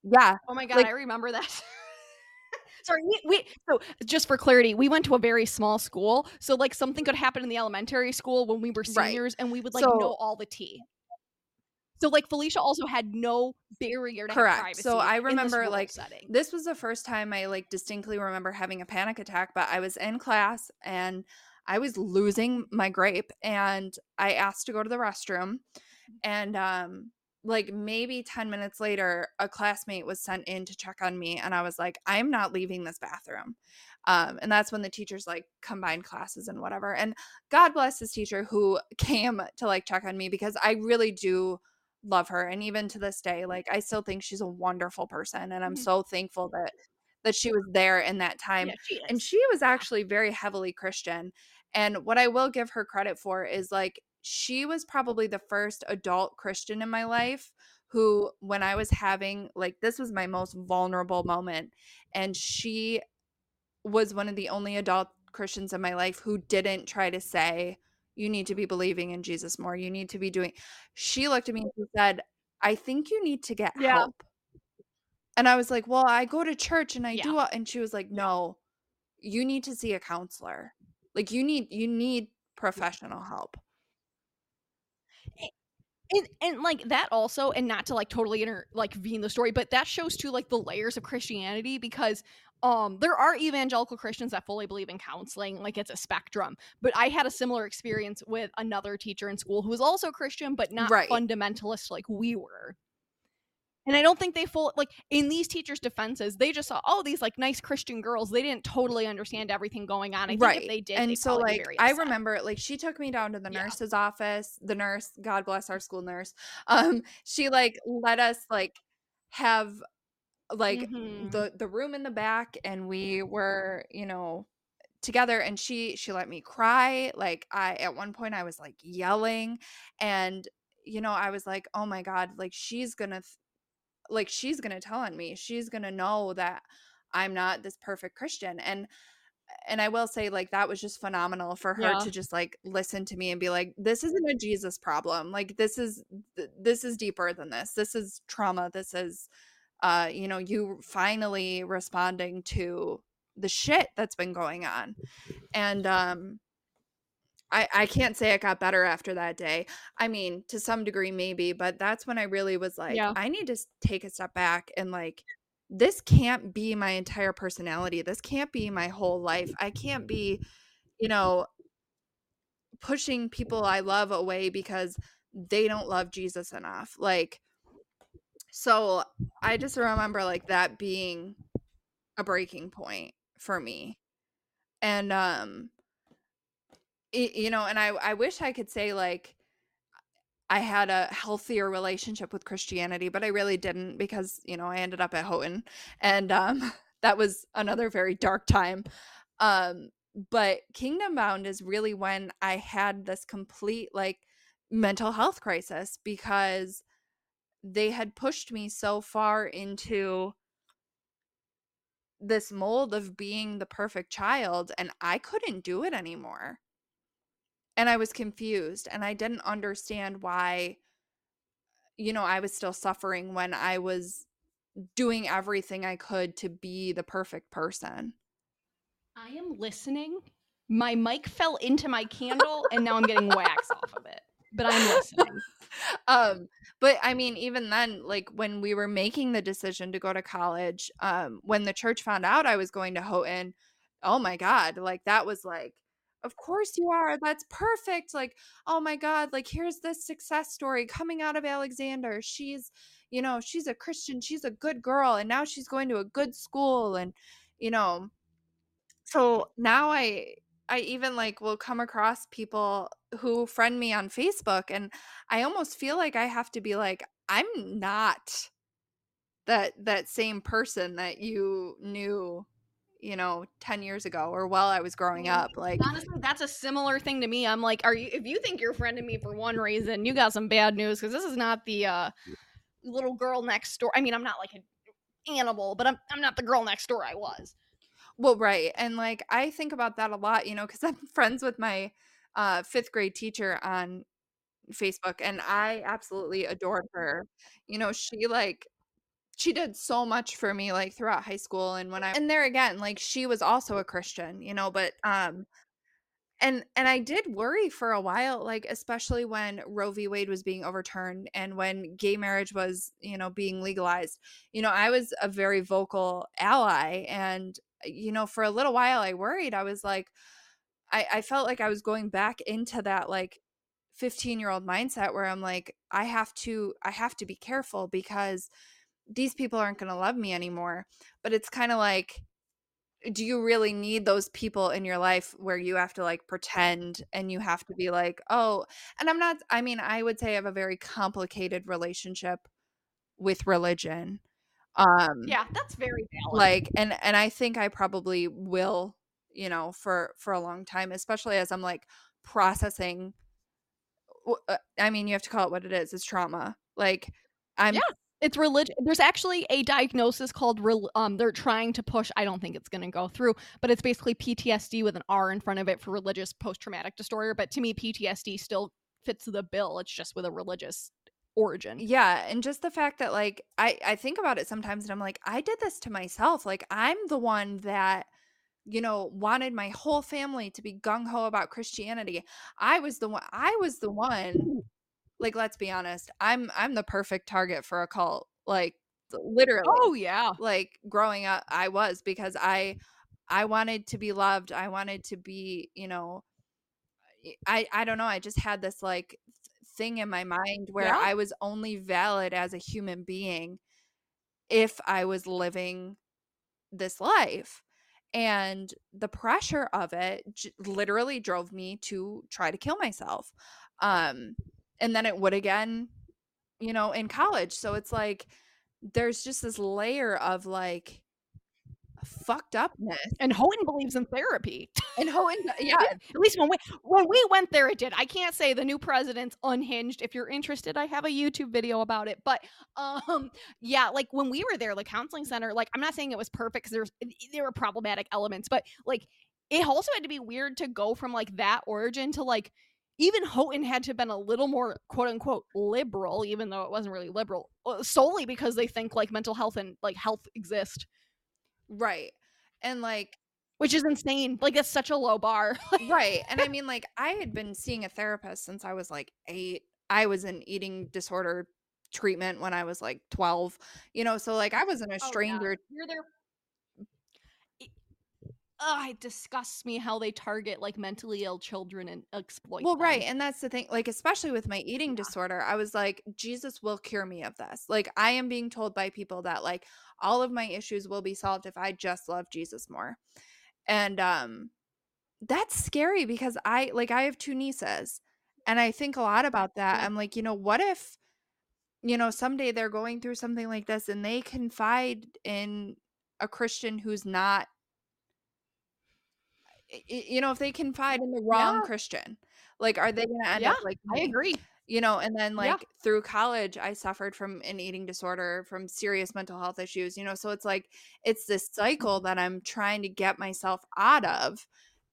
Yeah. Oh my god, Like- I remember that. Sorry, we, we so just for clarity, we went to a very small school, so like something could happen in the elementary school when we were Right. seniors, and we would like So- know all the tea. So like Felicia also had no barrier to Correct. privacy. So I in this remember, like, setting. This was the first time I like distinctly remember having a panic attack, but I was in class and I was losing my grape and I asked to go to the restroom and um like maybe 10 minutes later a classmate was sent in to check on me and I was like I'm not leaving this bathroom. Um and that's when the teachers like combined classes and whatever. And God bless this teacher who came to like check on me because I really do love her and even to this day like I still think she's a wonderful person and I'm Mhm. so thankful that that she was there in that time yeah, she and she was actually very heavily christian and what i will give her credit for is like she was probably the first adult christian in my life who when i was having like this was my most vulnerable moment and she was one of the only adult christians in my life who didn't try to say you need to be believing in jesus more you need to be doing she looked at me and she said i think you need to get Yeah. help. And i was like well i go to church and i Yeah. do all, and she was like no you need to see a counselor. Like you need you need professional help. And and like that also and not to like totally inter like vein the story but that shows too like the layers of christianity because um there are evangelical christians that fully believe in counseling like it's a spectrum but i had a similar experience with another teacher in school who was also christian but not Right. fundamentalist like we were and i don't think they full like in these teachers defenses they just saw oh these like nice christian girls they didn't totally understand everything going on i think right if they did and so like i upset. remember like she took me down to the Yeah. nurse's office the nurse god bless our school nurse um she like let us like have like Mhm. the the room in the back and we were you know together and she she let me cry like i at one point i was like yelling and you know i was like oh my god like she's gonna th- like she's gonna tell on me she's gonna know that i'm not this perfect christian and and i will say like that was just phenomenal for her Yeah. to just like listen to me and be like this isn't a jesus problem like this is th- this is deeper than this this is trauma this is uh you know you finally responding to the shit that's been going on and um I I can't say it got better after that day. I mean, to some degree maybe, but that's when I really was like, Yeah. I need to take a step back and like this can't be my entire personality. This can't be my whole life. I can't be, you know, pushing people I love away because they don't love Jesus enough. Like so I just remember like that being a breaking point for me. And um y- you know, and I I wish I could say like I had a healthier relationship with Christianity, but I really didn't because, you know, I ended up at Houghton and um that was another very dark time. Um but Kingdom Bound is really when I had this complete like mental health crisis because they had pushed me so far into this mold of being the perfect child and I couldn't do it anymore. And I was confused and I didn't understand why you know, I was still suffering when I was doing everything I could to be the perfect person. I am listening. My mic fell into my candle and now I'm getting wax off of it. But I'm listening. um but i mean even then like when we were making the decision to go to college um when the church found out i was going to houghton oh my god like that was like of course you are that's perfect like oh my god like here's this success story coming out of alexander she's you know she's a christian she's a good girl and now she's going to a good school and you know so now i i even like will come across people who friend me on facebook and i almost feel like i have to be like i'm not that that same person that you knew you know 10 years ago or while i was growing up like Honestly, that's a similar thing to me. I'm like, are you if you think you're friending me for one reason, you got some bad news because this is not the uh little girl next door. I mean, I'm not like an animal, but I'm I'm not the girl next door I was. Well right and like i think about that a lot you know because i'm friends with my uh fifth grade teacher on facebook and i absolutely adored her you know she like she did so much for me like throughout high school and when I and there again like she was also a Christian, you know, but um and and I did worry for a while like especially when Roe v. Wade was being overturned and when gay marriage was, you know, being legalized. You know, I was a very vocal ally and you know, for a little while I worried. I was like I I felt like I was going back into that like 15 year old mindset where I'm like I have to I have to be careful because these people aren't going to love me anymore. But it's kind of like, do you really need those people in your life where you have to like pretend and you have to be like, oh, and I'm not, I mean, I would say I have a very complicated relationship with religion. Um, Yeah, that's very valid. like, and, and I think I probably will, you know, for, for a long time, especially as I'm like processing. uh, I mean, you have to call it what it is. It's trauma. Like, I'm Yeah. it's religion. There's actually a diagnosis called rel- um. They're trying to push. I don't think it's going to go through, but it's basically PTSD with an R in front of it for religious post traumatic disorder. But to me, PTSD still fits the bill. It's just with a religious origin. Yeah, and just the fact that like I I think about it sometimes and I'm like I did this to myself. Like I'm the one that you know wanted my whole family to be gung ho about Christianity. I was the one I was the one like let's be honest. I'm I'm the perfect target for a cult. Like literally. Oh yeah. Like growing up I was because I I wanted to be loved. I wanted to be, you know, I I don't know, I just had this like thing in my mind where Yeah. I was only valid as a human being if I was living this life. And the pressure of it j- literally drove me to try to kill myself. Um and then it would again, you know, in college. So it's like there's just this layer of like fucked upness. And Houghton believes in therapy. And Houghton, yeah, At least when we when we went there, it did. I can't say the new president's unhinged. If you're interested, I have a YouTube video about it. But um, yeah, like when we were there, the counseling center, like I'm not saying it was perfect because there's there were problematic elements, but like it also had to be weird to go from like that origin to like even Houghton had to have been a little more quote unquote liberal, even though it wasn't really liberal, uh, solely because they think like mental health and like health exist. Right. And like Which is insane. Like it's such a low bar. right. And I mean like I had been seeing a therapist since I was like 8. I was in eating disorder treatment when I was like 12. You know, so like I wasn't a Oh, yeah. stranger. You're there. It, Ugh, it disgusts me how they target like mentally ill children and exploit Well, right. And that's the thing. Like, especially with my eating Yeah. disorder, I was like, Jesus will cure me of this. Like, I am being told by people that like all of my issues will be solved if I just love Jesus more. And um that's scary because I like I have two nieces and I think a lot about that. Yeah. I'm like, you know, what if you know, someday they're going through something like this and they confide in a Christian who's not you know, if they confide in the wrong Yeah. Christian, like are they going to end Yeah, up like I agree. You know, and then Yeah. like through college, I suffered from an eating disorder, from serious mental health issues, you know, so it's like it's this cycle that I'm trying to get myself out of.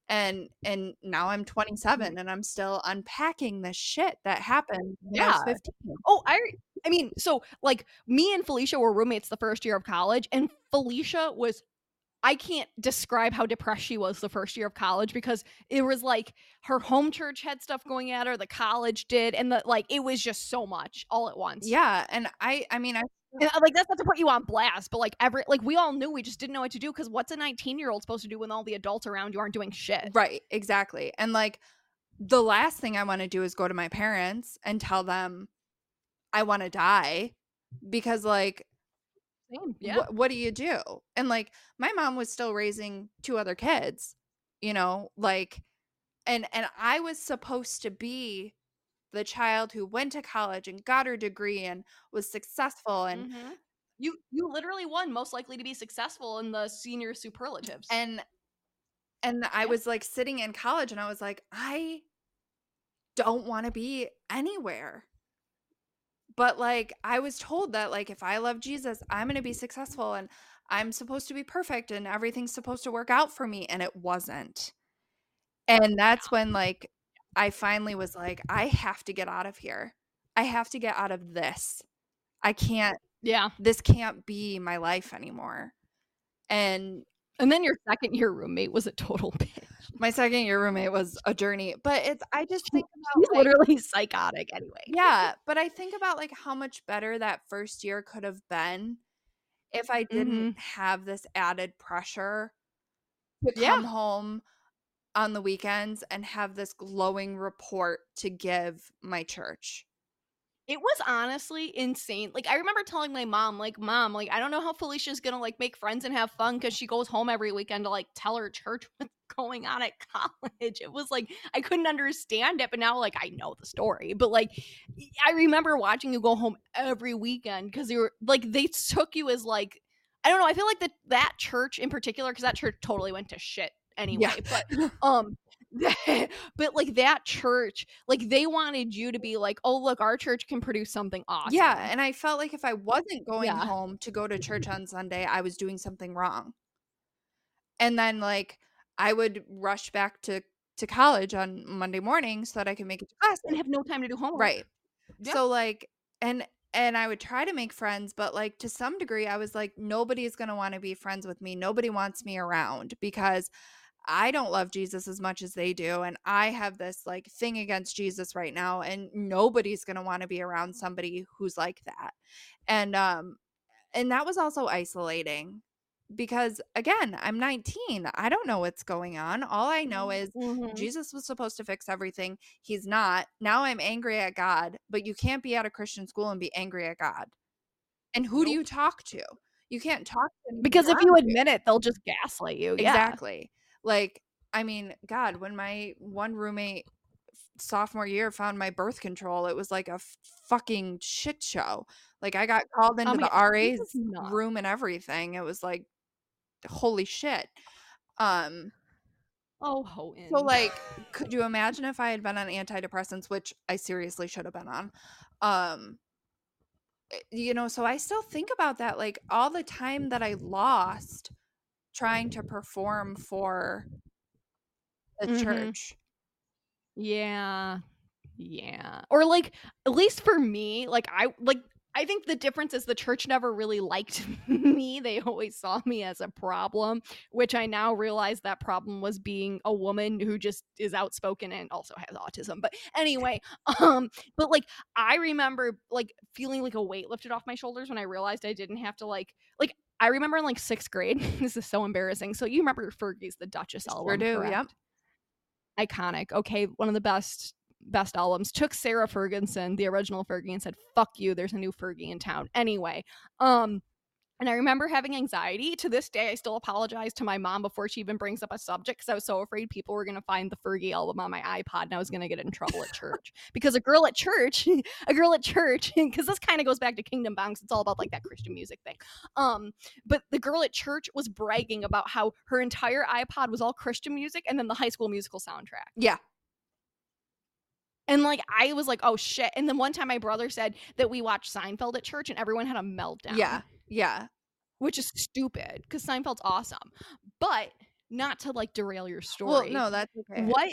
And and now I'm Mm-hmm. 27 and I'm still unpacking the shit that happened when I was Yeah. 15. Oh, I I mean, so like me and Felicia were roommates the first year of college, and Felicia was I can't describe how depressed she was the first year of college because it was like her home church had stuff going at her, the college did, and the like it was just so much all at once. Yeah, and I I mean I And, uh, like that's not to put you on blast, but like every like we all knew we just didn't know what to do because what's a 19 year old supposed to do when all the adults around you aren't doing shit? right, exactly. And like the last thing I want to do is go to my parents and tell them I want to die because like Same. Yeah. what, what do you do and like my mom was still raising two other kids you know like and and i was supposed to be the child who went to college and got her degree and was successful and Mhm. You you literally won most likely to be successful in the senior superlatives. and and i Yeah. was like sitting in college and i was like i don't want to be anywhere but like i was told that like if i love jesus i'm going to be successful and i'm supposed to be perfect and everything's supposed to work out for me and it wasn't. And that's when like i finally was like i have to get out of here. I have to get out of this. I can't yeah. this can't be my life anymore. And And then your second year roommate was a total bitch. My second year roommate was a journey but it's i just think about like, literally psychotic anyway. yeah but i think about like how much better that first year could have been if i didn't mm-hmm. have this added pressure to Yeah. come home on the weekends and have this glowing report to give my church It was honestly insane. Like I remember telling my mom, like, "Mom, like I don't know how Felicia's to like make friends and have fun cuz she goes home every weekend to like tell her church what's going on at college." It was like I couldn't understand it, but now like I know the story. But like I remember watching you go home every weekend cuz you were like they took you as like I don't know, I feel like that that church in particular cuz that church totally went to shit anyway, but um but like that church like they wanted you to be like oh look our church can produce something awesome. yeah and i felt like if i wasn't going Yeah. home to go to church on sunday i was doing something wrong. And then like i would rush back to to college on monday morning so that i could make it to class. And have no time to do homework. Right. Yeah. so like and and i would try to make friends but like to some degree i was like nobody's going to want to be friends with me. Nobody wants me around because i don't love jesus as much as they do and i have this like thing against jesus right now and nobody's going to want to be around somebody who's like that and um and that was also isolating because again i'm 19 i don't know what's going on all i know is Mhm. Jesus was supposed to fix everything. He's not. Now I'm angry at God, but you can't be at a Christian school and be angry at God. And who do you talk to? You can't talk to because if you admit it they'll just gaslight you yeah Exactly. Like, I mean, God, when my one roommate sophomore year found my birth control, it was like a f- fucking shit show. Like, I got called into Oh the God, RA's this is nuts. room and everything. It was like, holy shit. Um, oh Houghton. So, like, could you imagine if I had been on antidepressants, which I seriously should have been on? Um, eh, you know, so I still think about that, like all the time that I lost trying to perform for the Mhm. church. yeah yeah or like at least for me like i like I think the difference is the church never really liked me. They always saw me as a problem, which I now realize that problem was being a woman who just is outspoken and also has autism. But anyway, um but like I remember like feeling like a weight lifted off my shoulders when I realized I didn't have to like like I remember in like 6th grade. this is so embarrassing. So you remember Fergie's The Duchess album, Sure do, correct? yep. iconic. Okay, one of the best best albums. Took Sarah Ferguson, the original Fergie, and said, "Fuck you." There's a new Fergie in town. Anyway, um, and I remember having anxiety. To this day, I still apologize to my mom before she even brings up a subject because I was so afraid people were going to find the Fergie album on my iPod and I was going to get in trouble at church. because a girl at church, a girl at church, because this kind of goes back to Kingdom Bound. It's all about like that Christian music thing. Um, but the girl at church was bragging about how her entire iPod was all Christian music and then the High School Musical soundtrack. Yeah. And like I was like, oh shit. And then one time my brother said that we watched Seinfeld at church and everyone had a meltdown. Yeah. Yeah. Which is stupid because Seinfeld's awesome. But not to like derail your story. Well, no, that's okay. What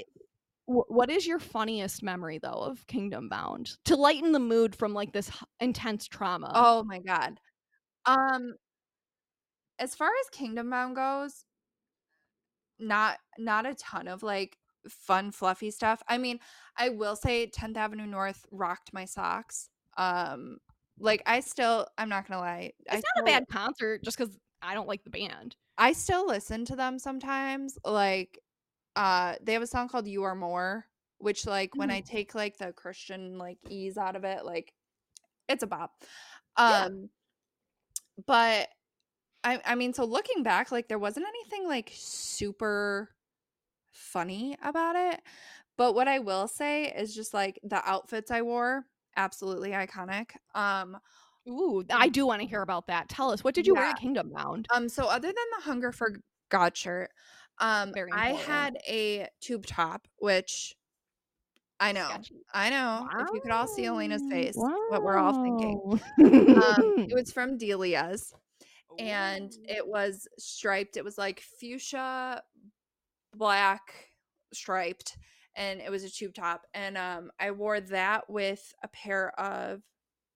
what is your funniest memory though of Kingdom Bound to lighten the mood from like this intense trauma? Oh my god. Um as far as Kingdom Bound goes, not not a ton of like fun fluffy stuff. I mean, I will say 10th Avenue North rocked my socks. Um like I still I'm not to lie. it's I not still, a bad concert just because I don't like the band. I still listen to them sometimes. Like uh they have a song called You Are More, which like when I take like the Christian like ease out of it, like it's a bop. Yeah. Um but I I mean so looking back, like there wasn't anything like super funny about it. But what I will say is just like the outfits I wore, absolutely iconic. Um Ooh, I do want to hear about that. Tell us, what did you wear at Kingdom Bound? Um, so other than the Hunger for God shirt, um, I had a tube top, which I know, Sketchy. I know. If you could all see Elena's face, what we're all thinking. Um, it was from Delia's, and it was striped. It was like fuchsia, black, striped, and it was a tube top. And um, I wore that with a pair of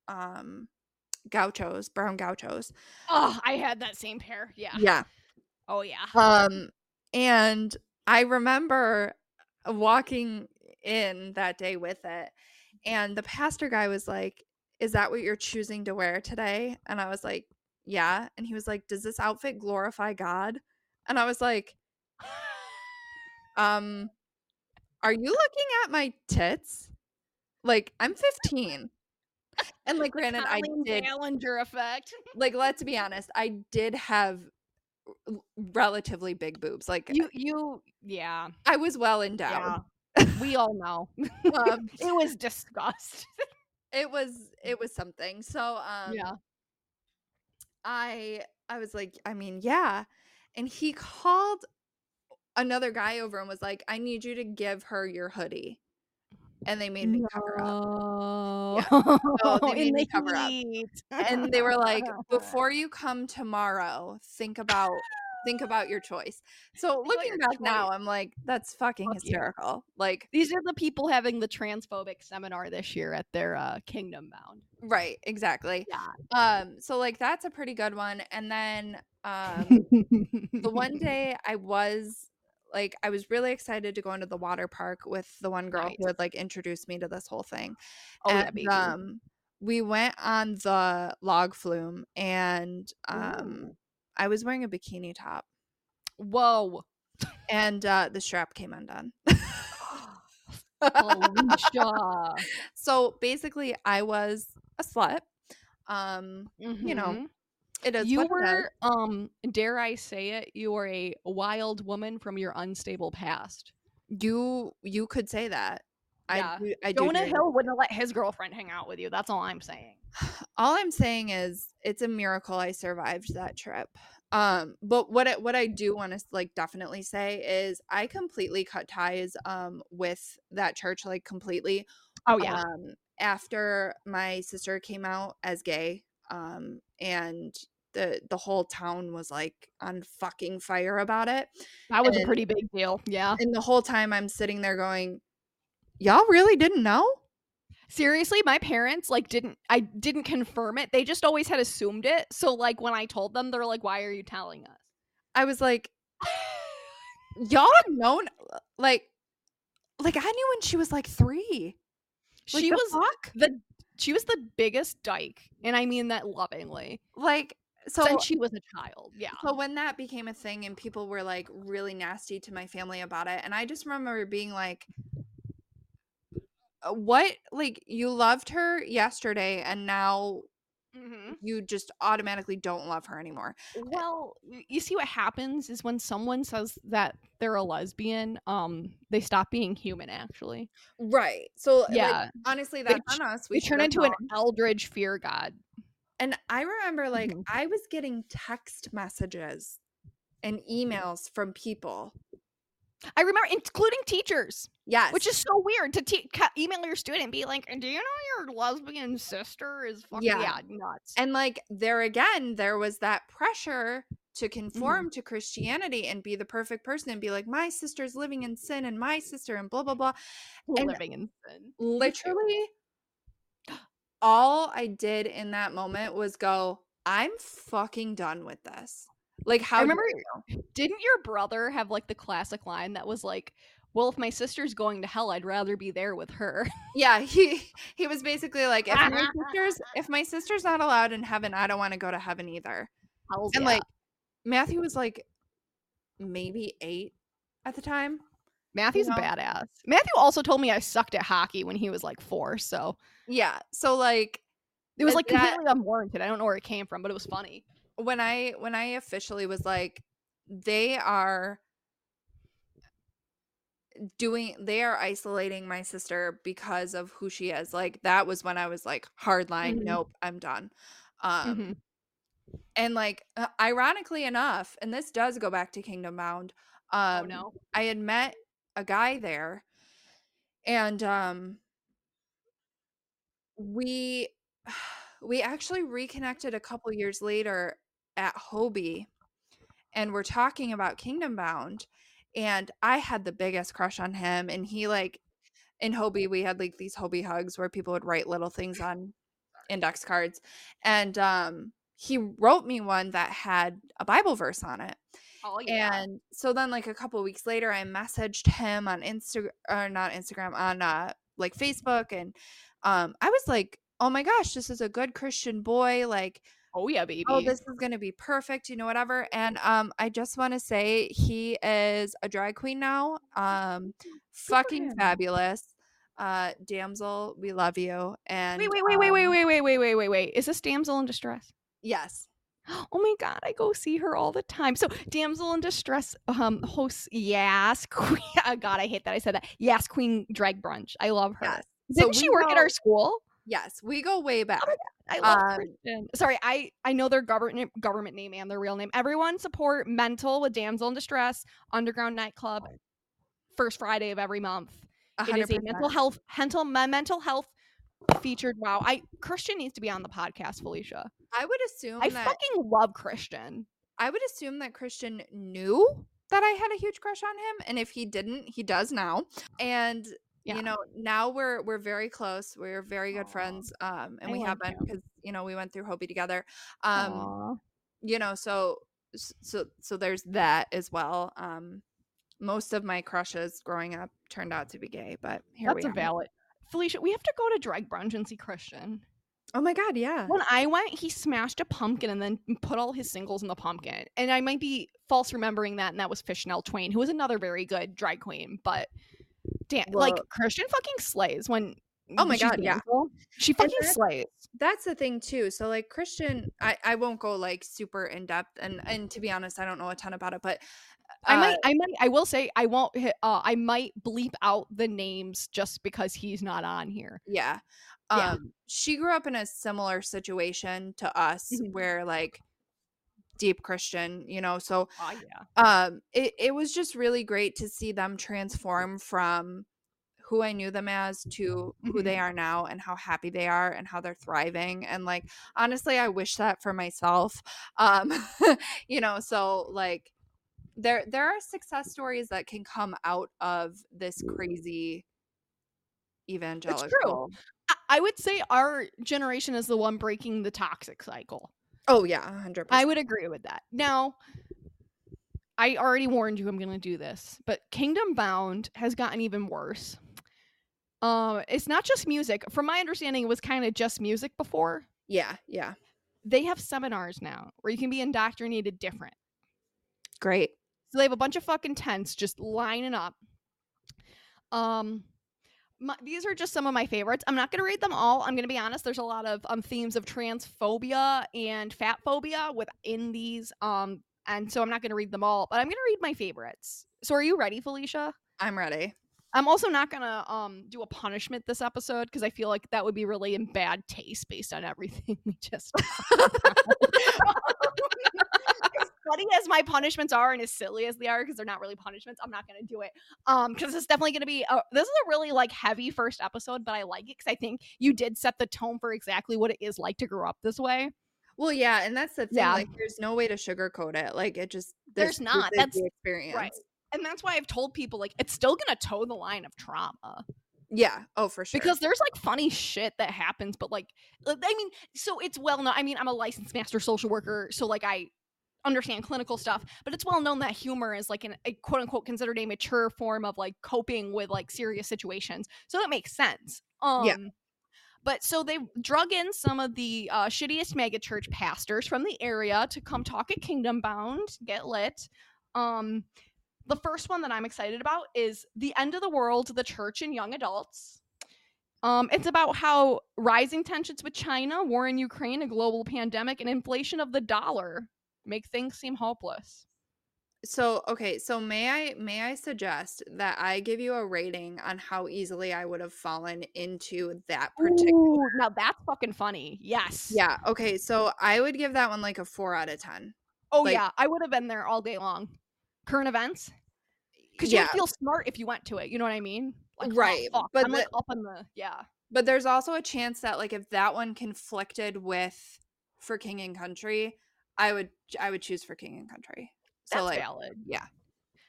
um, gauchos, brown gauchos. oh, I had that same pair. Yeah. Yeah. Oh yeah. Um, and I remember walking in that day with it, and the pastor guy was like, Is that what you're choosing to wear today? And I was like, Yeah. And he was like, Does this outfit glorify God? And I was like, Um, are you looking at my tits? Like, I'm 15. And like, granted, I did Ballinger effect. like let's be honest i did have relatively big boobs like You you yeah. i was well endowed We all know. um, it was disgust. it was it was something so um yeah. i i was like i mean yeah and he called another guy over and was like i need you to give her your hoodie and they made me cover up No. So they made me cover up. and they were like before you come tomorrow think about think about your choice so looking back now i'm like that's fucking Fuck you. hysterical like These are the people having the transphobic seminar this year at their uh, Kingdom Bound. right exactly Yeah. um so like that's a pretty good one and then um the one day i was like i was really excited to go into the water park with the one girl Nice. who had like introduced me to this whole thing Oh, and um we went on the log flume and um Ooh. i was wearing a bikini top Whoa. and uh the strap came undone so basically i was a slut um You know, Mhm. It is you what it is. were um dare i say it you were a wild woman from your unstable past. You you could say that. Yeah. i I jonah hill wouldn't let his girlfriend hang out with you that's all i'm saying. All i'm saying is it's a miracle i survived that trip. Um but what I, what i do want to like definitely say is i completely cut ties um with that church like completely oh yeah. um after my sister came out as gay um and the the whole town was like on fucking fire about it that was a pretty big deal yeah and the whole time i'm sitting there going y'all really didn't know Seriously, my parents like didn't I didn't confirm it. They just always had assumed it. So like when I told them, they're like, "Why are you telling us?" I was like, y'all have known like like I knew when she was like three. Like, she the was fuck? the she was the biggest dyke, and I mean that lovingly. like so Since she was a child, yeah. so when that became a thing and people were like really nasty to my family about it and I just remember being like "Uh, what like you loved her yesterday and now hmm you just automatically don't love her anymore. Well, you see what happens is when someone says that they're a lesbian, um, they stop being human. Actually, Right. So like, Yeah. honestly They that's ch- on us. they turn into an eldritch fear god. And I remember like Mhm. I was getting text messages and emails from people. I remember, including teachers, Yes. which is so weird to te- email your student and be like, "Do you know your lesbian sister is fucking Yeah. yeah, nuts?" and like there again, there was that pressure to Mm-hmm. conform to Christianity and be the perfect person and be like, my sister's living in sin and my sister and blah blah blah. and living in sin. Literally all I did in that moment was go, I'm fucking done with this. Like how I remember you? Didn't your brother have like the classic line that was like, "Well, if my sister's going to hell, I'd rather be there with her." Yeah, he he was basically like if my sister's if my sister's not allowed in heaven, I don't want to go to heaven either. Hell's And yeah. like Matthew was like maybe 8 at the time. Matthew's know? a badass. Matthew also told me I sucked at hockey when he was like four, so Yeah. So like it was like that- completely unwarranted. I don't know where it came from, but it was funny. when I when I officially was like they are doing they are isolating my sister because of who she is. Like that was when I was like hard line, Mhm. nope, I'm done. Um Mhm. and like uh, ironically enough, and this does go back to Kingdom Bound. Um oh no. I had met a guy there and um we we actually reconnected a couple years later at HOBY and we're talking about Kingdom Bound and I had the biggest crush on him and he like in HOBY we had like these HOBY hugs where people would write little things on index cards and um he wrote me one that had a Bible verse on it Oh yeah. and so then like a couple weeks later I messaged him on Instagram or not Instagram on uh like Facebook and um I was like, "Oh my gosh, this is a good Christian boy like oh yeah, baby. oh this is going to be perfect, you know whatever." And um I just want to say he is a drag queen now. Um fucking fabulous. Uh damsel, we love you. And wait, wait, wait, wait, wait, um, wait, wait, wait, wait, wait, wait. Is this damsel in distress? Yes. Oh my god, I go see her all the time. So damsel in distress um hosts Yas Queen. Oh god, I hate that I said that. Yas Queen Drag Brunch. I love her. Yes. Didn't So she work at our school? Yes, we go way back. I love Um. Sorry, I I know their government government name and their real name. Everyone support Mental with Damsel in Distress Underground Nightclub. First Friday of every month. It is a 100%. mental health mental my mental health featured. Wow, I Christian needs to be on the podcast, Felicia. I would assume I that fucking love Christian. I would assume that Christian knew that I had a huge crush on him, and if he didn't, he does now. And Yeah. you know, now we're we're very close. We're very good Aw. friends, um, and I we have like been because you know we went through HOBY together. Um, Aw. you know, so so so there's that as well. Um, most of my crushes growing up turned out to be gay, but here That's we a are. valid. Felicia, we have to go to drag brunch and see Christian. Oh my god, yeah. When I went, he smashed a pumpkin and then put all his singles in the pumpkin. And I might be false remembering that, and that was Fishnell Twain, who was another very good drag queen. But damn, like Christian fucking slays when. Oh my God, yeah. She fucking that's- slays. That's the thing too. So like Christian, I I won't go like super in depth, and and to be honest, I don't know a ton about it, but I uh, might, I might, I will say, I won't hit. Uh, I might bleep out the names just because he's not on here. Yeah. Yeah. Um she grew up in a similar situation to us Mhm. where like deep Christian, you know. So Oh yeah. um it, it was just really great to see them transform from who I knew them as to who Mm-hmm. they are now and how happy they are and how they're thriving. And like honestly, I wish that for myself. Um, you know, so like there there are success stories that can come out of this crazy evangelical I, I would say our generation is the one breaking the toxic cycle. Oh yeah, 100%. I would agree with that. Now, I already warned you I'm going to do this, but Kingdom Bound has gotten even worse. Um, it's not just music. From my understanding, it was kind of just music before. Yeah, yeah. They have seminars now where you can be indoctrinated different. Great. So they have a bunch of fucking tents just lining up. Um, my, these are just some of my favorites. I'm not going to read them all. I'm going to be honest. There's a lot of um themes of transphobia and fat phobia within these. Um, and so I'm not going to read them all, but I'm going to read my favorites. So are you ready, Felicia? I'm ready. I'm also not gonna um do a punishment this episode because I feel like that would be really in bad taste based on everything we just. As funny as my punishments are and as silly as they are because they're not really punishments, I'm not gonna do it. Um, because it's definitely gonna be. A, this is a really like heavy first episode, but I like it because I think you did set the tone for exactly what it is like to grow up this way. Well, yeah, and that's the thing. Yeah. Like, there's no way to sugarcoat it. Like, it just There's not. That's- the experience. And that's why I've told people like it's still gonna toe the line of trauma. Yeah. Oh, for sure. because there's like funny shit that happens but like uh, i mean so it's well known i mean i'm a licensed master social worker so like i understand clinical stuff but it's well known that humor is like an, a quote unquote considered a mature form of like coping with like serious situations so that makes sense um Yeah. but so they drug in some of the uh, shittiest megachurch pastors from the area to come talk at Kingdom Bound, get lit. Um, the first one that I'm excited about is The End of the World, the Church and Young Adults. Um, it's about how rising tensions with China, war in Ukraine, a global pandemic, and inflation of the dollar make things seem hopeless. so okay. So may I may I suggest that I give you a rating on how easily I would have fallen into that particular. Ooh, now that's fucking funny. Yes. Yeah. Okay. So I would give that one like a four out of ten. Oh Like- yeah, I would have been there all day long. Current events. Because you Yeah. would feel smart if you went to it. You know what I mean? Like, oh, Right, fuck, but I'm like up in the yeah. But there's also a chance that like if that one conflicted with for King and Country, I would I would choose for King and Country. So That's like valid. yeah.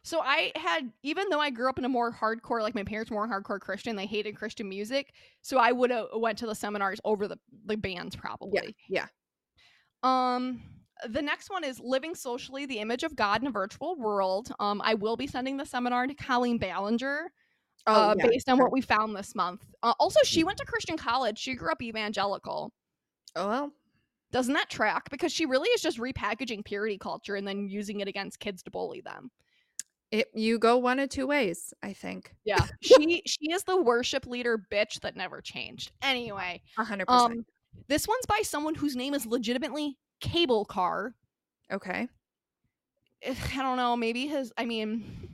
So I had, even though I grew up in a more hardcore, like my parents were more hardcore Christian, they hated Christian music. So I would have went to the seminars over the the bands probably. yeah. Um, the next one is living socially, the image of God in a virtual world. Um, I will be sending the seminar to Colleen Ballinger. Oh uh, yeah. based on what we found this month. Uh, also, she went to Christian college. She grew up evangelical. Oh well. Doesn't that track? Because she really is just repackaging purity culture and then using it against kids to bully them. It you go one of two ways, I think. Yeah, she she is the worship leader bitch that never changed. Anyway, A hundred percent. um, this one's by someone whose name is legitimately Cable Car. Okay. Eh, I don't know. Maybe his. I mean,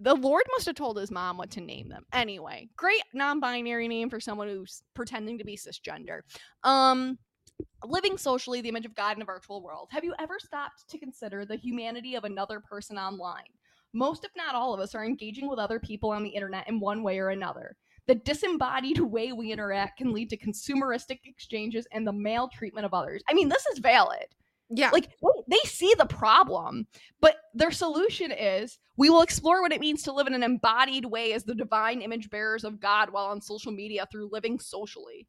the Lord must have told his mom what to name them. Anyway, great non-binary name for someone who's pretending to be cisgender. Um, living socially, the image of God in a virtual world. Have you ever stopped to consider the humanity of another person online? Most, if not all of us, are engaging with other people on the internet in one way or another. The disembodied way we interact can lead to consumeristic exchanges and the maltreatment of others. I mean, this is valid Yeah. like they- they see the problem but their solution is we will explore what it means to live in an embodied way as the divine image bearers of god while on social media through living socially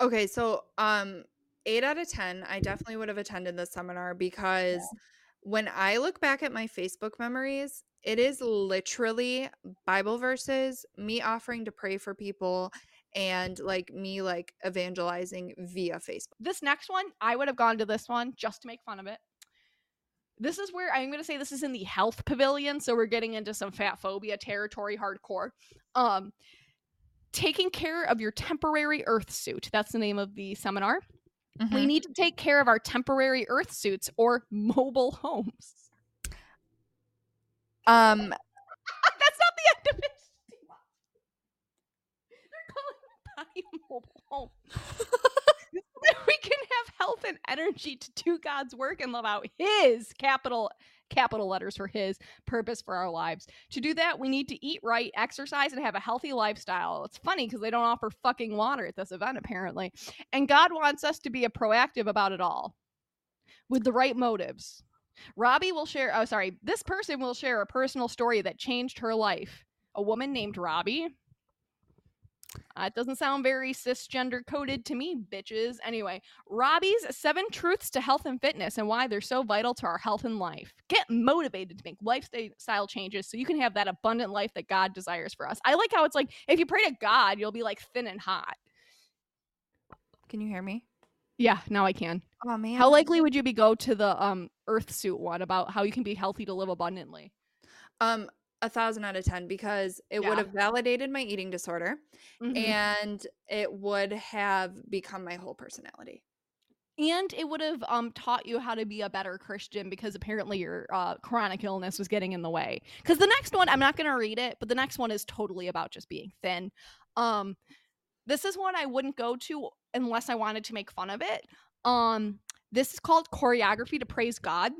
Okay, so um 8 out of 10, I definitely would have attended this seminar because when I look back at my Facebook memories, it is literally Bible verses, me offering to pray for people and like me like evangelizing via Facebook. this next one i would have gone to this one just to make fun of it. This is where i'm going to say this is in the health pavilion so we're getting into some fat phobia territory hardcore. Um taking care of your temporary earth suit that's the name of the seminar we Mhm. need to take care of our temporary earth suits or mobile homes Um That's not the end of it. They're calling the body mobile home. We can have health and energy to do God's work and live out His capital capital letters for His purpose for our lives. To do that, we need to eat right, exercise, and have a healthy lifestyle. It's funny because they don't offer fucking water at this event apparently, and God wants us to be a proactive about it all, with the right motives. Robbie will share, oh, sorry, this person will share a personal story that changed her life. A woman named Robbie. Uh, it doesn't sound very cisgender coded to me, bitches. Anyway, Robbie's seven truths to health and fitness and why they're so vital to our health and life. Get motivated to make lifestyle changes so you can have that abundant life that God desires for us. I like how it's like if you pray to God, you'll be like thin and hot. Can you hear me? Yeah, now I can. Oh man. How likely would you be go to the um earth suit one about how you can be healthy to live abundantly? Um, a thousand out of ten because it would have validated my eating disorder Mhm. and it would have become my whole personality. and it would have um taught you how to be a better christian because apparently your uh, chronic illness was getting in the way. Because the next one i'm not going to read it but the next one is totally about just being thin. Um this is one i wouldn't go to unless i wanted to make fun of it. Um this is called choreography to praise god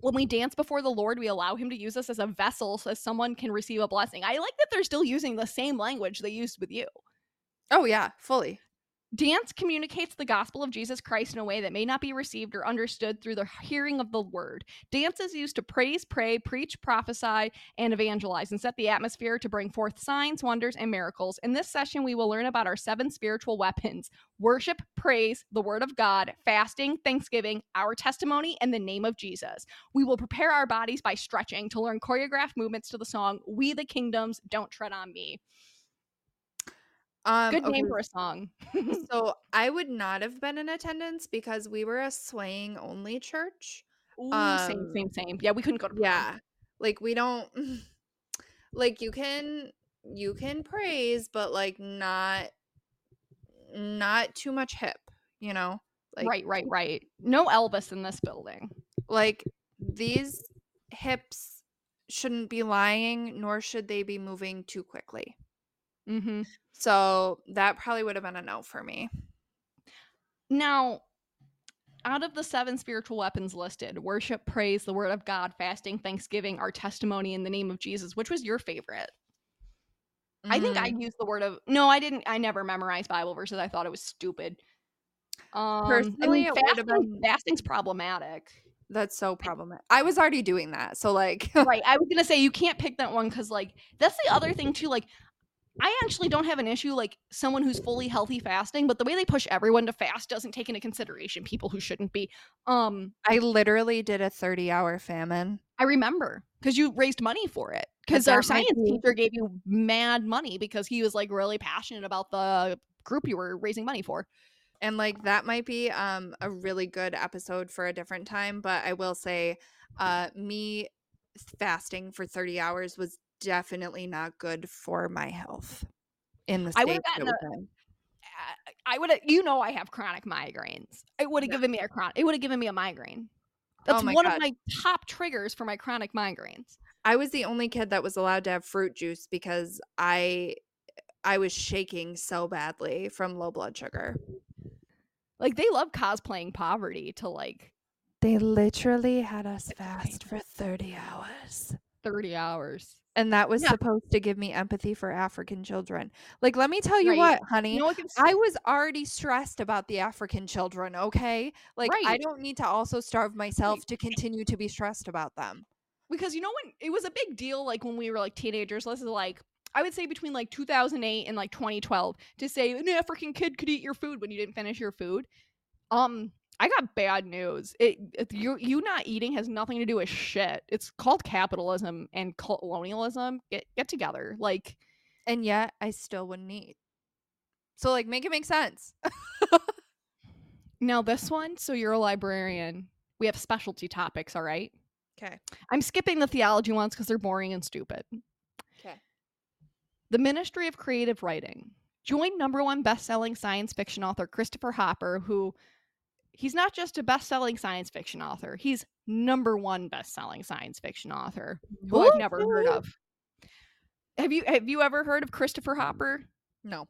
when we dance before the lord we allow him to use us as a vessel so someone can receive a blessing i like that they're still using the same language they used with you Oh yeah, fully. Dance communicates the gospel of Jesus Christ in a way that may not be received or understood through the hearing of the word. Dance is used to praise, pray, preach, prophesy, and evangelize and set the atmosphere to bring forth signs, wonders, and miracles. In this session, we will learn about our seven spiritual weapons worship, praise, the word of God, fasting, thanksgiving, our testimony, and the name of Jesus. We will prepare our bodies by stretching to learn choreographed movements to the song We the Kingdoms Don't Tread on Me. Um Good name okay, for a song. so I would not have been in attendance because we were a swaying only church. Ooh, same, Um, same, same. Yeah, we couldn't go to prom. Yeah. Like we don't like you can you can praise but like not not too much hip, you know? Like right, right, right. No Elvis in this building. like these hips shouldn't be lying nor should they be moving too quickly. hmm So that probably would have been a no for me. Now, out of the seven spiritual weapons listed worship, praise, the word of God, fasting, thanksgiving, our testimony in the name of Jesus, which was your favorite? I think I Mm, used the word of no, I didn't. I never memorized Bible verses. I thought it was stupid. Um, I Personally, mean, would have fasting, been- fasting's problematic. that's so problematic. I was already doing that. So like right. I was gonna say you can't pick that one because like that's the other thing too. Like I actually don't have an issue like someone who's fully healthy fasting, but the way they push everyone to fast doesn't take into consideration people who shouldn't be. Um, I literally did a 30 hour famine. I remember because you raised money for it because our science be- teacher gave you mad money because he was like really passionate about the group you were raising money for. and like that might be um a really good episode for a different time but i will say uh me fasting for 30 hours was definitely not good for my health in the I state would've that it gotten was in. I would have, you know, I have chronic migraines. It would have Yeah. given me a chronic. It would have given me a migraine. Oh That's Oh one God. of my top triggers for my chronic migraines. i was the only kid that was allowed to have fruit juice because i i was shaking so badly from low blood sugar Like they love cosplaying poverty to like they literally had us fast for 30 hours thirty hours. And that was Yeah. supposed to give me empathy for african children like let me tell you Right. what honey You know what I was already stressed about the African children, okay? Like I don't need to also starve myself to continue to be stressed about them. because you know when it was a big deal like when we were like teenagers this is like i would say between like 2008 and like 2012 to say an african kid could eat your food when you didn't finish your food um i got bad news it, it you you not eating has nothing to do with shit it's called capitalism and colonialism get get together like And yet I still wouldn't eat. So like make it make sense. now this one so you're a librarian we have specialty topics all right Okay. i'm skipping the theology ones because they're boring and stupid Okay. The Ministry of Creative Writing. Join number one best-selling science fiction author Christopher Hopper, who he's not just a best-selling science fiction author, he's number one best-selling science fiction author who I've never heard of. Have you have you ever heard of Christopher Hopper? No.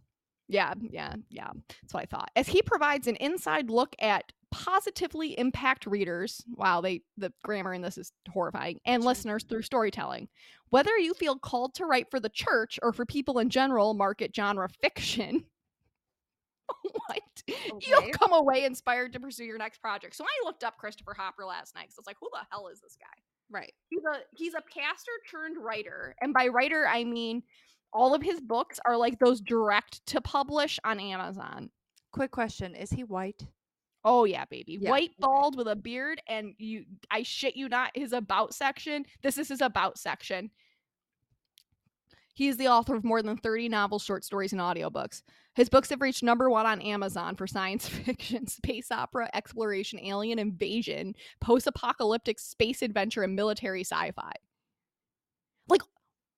Yeah, yeah, yeah. That's what I thought. As he provides an inside look at positively impact readers. Wow, they the grammar in this is horrifying. And listeners through storytelling. Whether you feel called to write for the church or for people in general, market genre fiction. what? You'll come away inspired to pursue your next project. So I looked up Christopher Hopper last night. So I was like, who the hell is this guy? Right. he's a he's a pastor turned writer and by writer i mean all of his books are like those direct to publish on Amazon. Quick question: Is he white? Oh yeah, baby. Yeah, White bald with a beard and you I shit you not his about section. This is his about section. He is the author of more than 30 novels, short stories, and audiobooks. His books have reached number one on Amazon for science fiction, space opera, exploration, alien invasion, post apocalyptic space adventure, and military sci fi.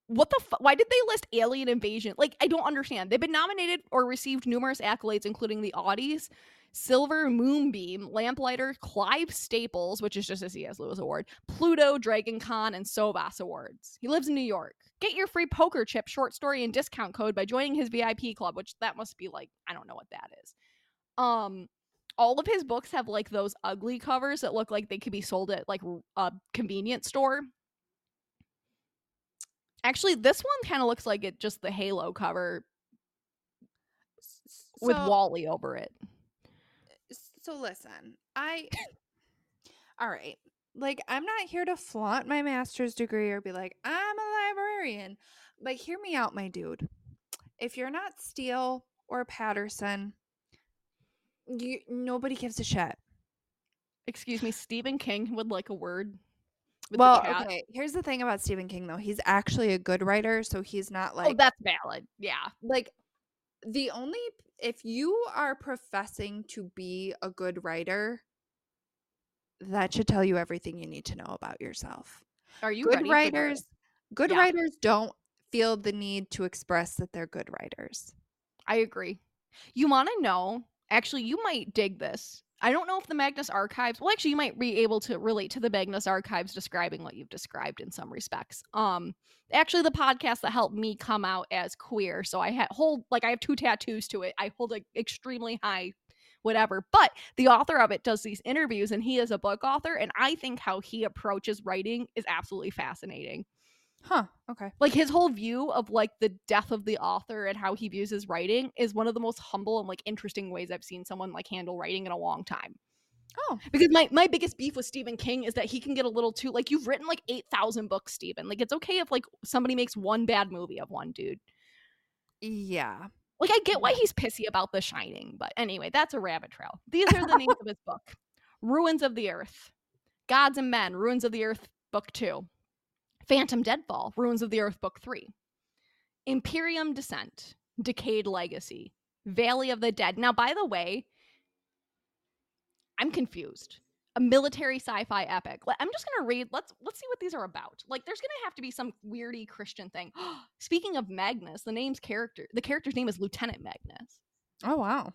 What the fuck? Why did they list alien invasion? Like, I don't understand. They've been nominated or received numerous accolades, including the Audies, Silver Moonbeam, Lamplighter, Clive Staples, which is just a C.S. Lewis award, Pluto, Dragon Con, and Sovas Awards. He lives in New York. Get your free poker chip short story and discount code by joining his VIP club, which that must be like, I don't know what that is. Um, all of his books have like those ugly covers that look like they could be sold at like a convenience store. Actually, this one kind of looks like it just the Halo cover with So- Wally over it. Eh, so listen, I All right. Like I'm not here to flaunt my master's degree or be like, I'm a librarian. But hear me out, my dude. If you're not Steel or Patterson, you nobody gives a shit. Excuse me, Stephen King would like a word. Well, okay. Here's the thing about Stephen King though. He's actually a good writer, so he's not oh, like oh, that's valid. Yeah. like the only if you are professing to be a good writer, that should tell you everything you need to know about yourself. Are you good writers good Yeah. writers don't feel the need to express that they're good writers. I agree. You want to know? Actually, you might dig this. I don't know if the Magnus Archives. Well, actually, you might be able to relate to the Magnus Archives describing what you've described in some respects. Um, actually, the podcast that helped me come out as queer. So I ha- hold like I have two tattoos to it. I hold an extremely high whatever. But the author of it does these interviews, and he is a book author, and I think how he approaches writing is absolutely fascinating Huh. Okay. like his whole view of like the death of the author and how he views his writing is one of the most humble and like interesting ways I've seen someone like handle writing in a long time. Oh. Because my my biggest beef with Stephen King is that he can get a little too like you've written like 8,000 books Stephen. Like it's okay if like somebody makes one bad movie of one dude. Yeah. Like I get why he's pissy about The Shining, but anyway, that's a rabbit trail. These are the names of his book. Ruins of the Earth. Gods and Men, Ruins of the Earth, Book 2. Phantom Deadfall, Ruins of the Earth, Book 3. Imperium Descent, Decayed Legacy. Valley of the Dead. Now, by the way, I'm confused. A military sci-fi epic. I'm just gonna read. Let's let's see what these are about. Like, there's gonna have to be some weirdy Christian thing. Speaking of Magnus, the name's character. The character's name is Lieutenant Magnus. Oh wow.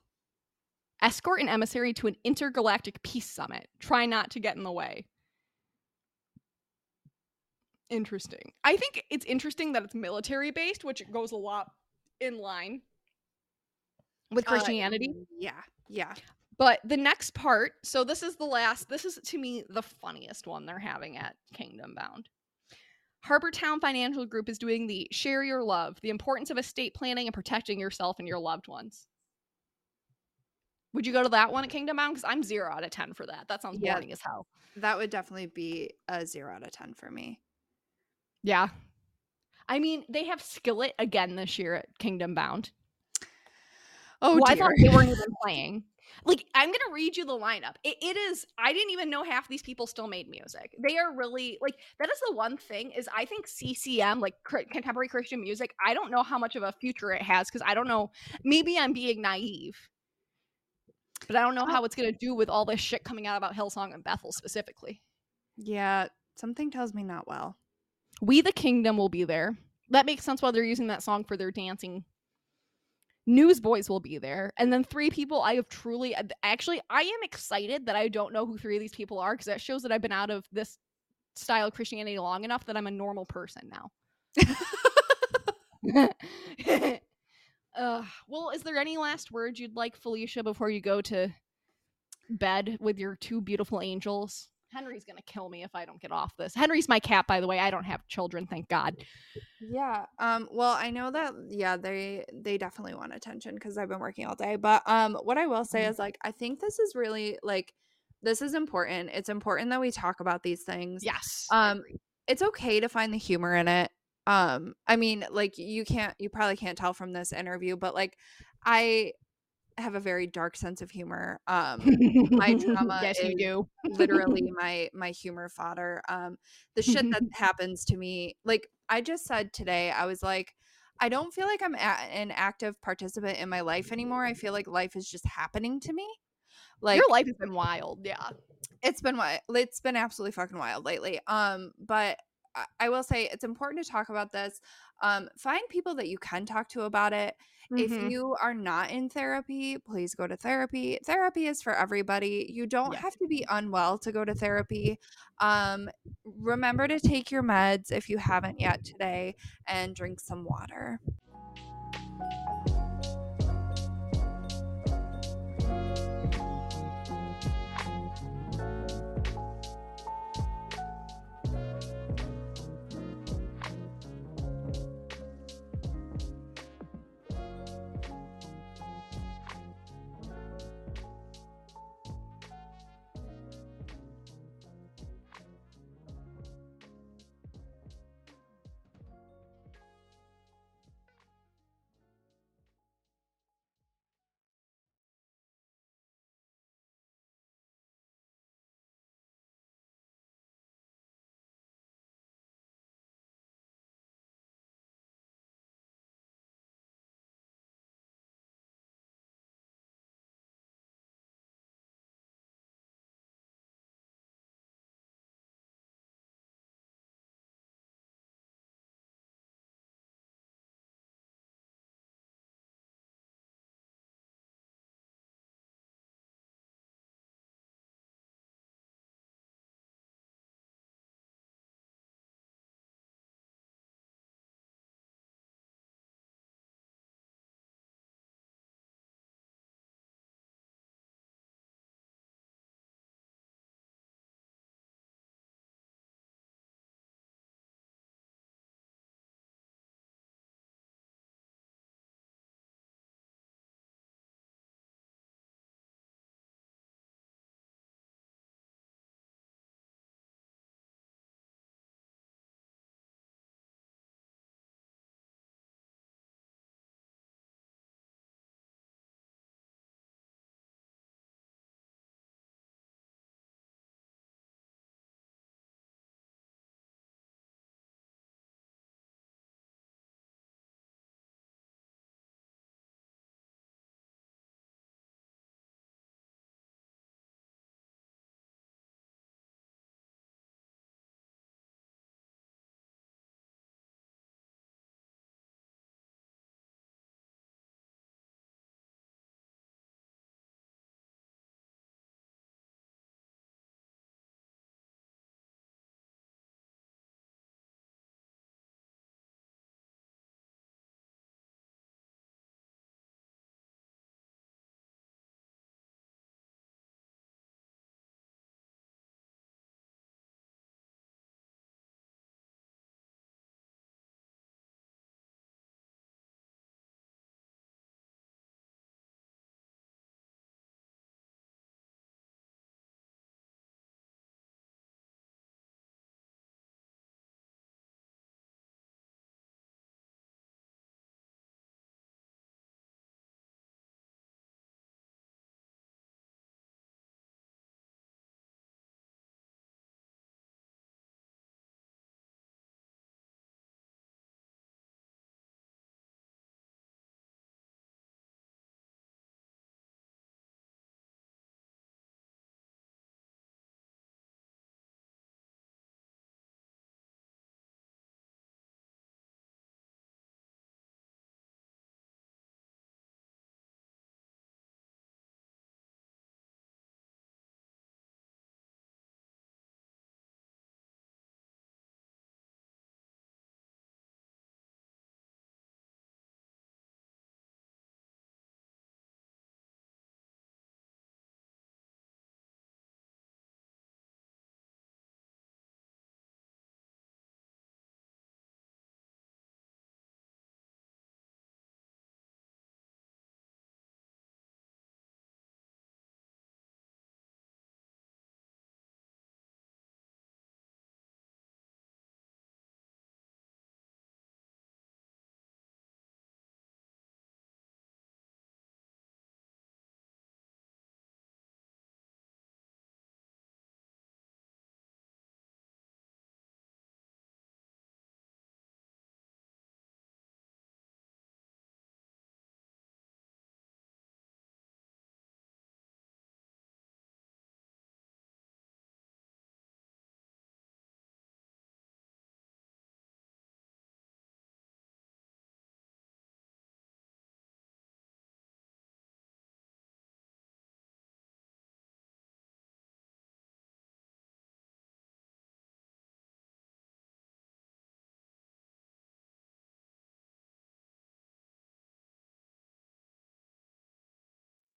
Escort an emissary to an intergalactic peace summit. Try not to get in the way. Interesting. I think it's interesting that it's military based, which goes a lot in line with Uh, Christianity. yeah. Yeah. But the next part, so this is the last, this is to me the funniest one they're having at Kingdom Bound. Harbortown Financial Group is doing the Share Your Love, the importance of estate planning and protecting yourself and your loved ones. Would you go to that one at Kingdom Bound? Because I'm zero out of 10 for that. That sounds Yeah. boring as hell. That would definitely be a zero out of ten for me. Yeah. I mean, they have Skillet again this year at Kingdom Bound. Oh I thought they weren't even playing. Like, I'm gonna read you the lineup. It, it is. I didn't even know half these people still made music. They are really like that. Is the one thing is I think CCM like cr- contemporary Christian music. I don't know how much of a future it has because I don't know. Maybe I'm being naive, but I don't know how it's gonna do with all this shit coming out about Hillsong and Bethel specifically. yeah. Something tells me not well. We the Kingdom will be there. That makes sense why they're using that song for their dancing. Newsboys will be there. And then three people I have truly actually I am excited that I don't know who three of these people are because that shows that I've been out of this style of Christianity long enough that I'm a normal person now. uh, well, is there any last words you'd like, Felicia, before you go to bed with your two beautiful angels? Henry's gonna kill me if I don't get off this. Henry's my cat, by the way. I don't have children, thank God. Yeah. Um well, I know that yeah, they they definitely want attention cuz I've been working all day. But um what I will say Mhm. is like I think this is really like this is important. It's important that we talk about these things. Yes. Um it's okay to find the humor in it. um i mean like you can't you probably can't tell from this interview but like i have a very dark sense of humor um my trauma yes, you is do. literally my my humor fodder um the shit that happens to me like i just said today i was like i don't feel like i'm a- an active participant in my life anymore i feel like life is just happening to me like Your life has been wild. Yeah. it's been wild. It's been absolutely fucking wild lately. Um, but I, will say it's important to talk about this. Um, find people that you can talk to about it. If Mhm. you are not in therapy, please go to therapy. Therapy is for everybody. You don't Yes. have to be unwell to go to therapy. Um, remember to take your meds if you haven't yet today and drink some water.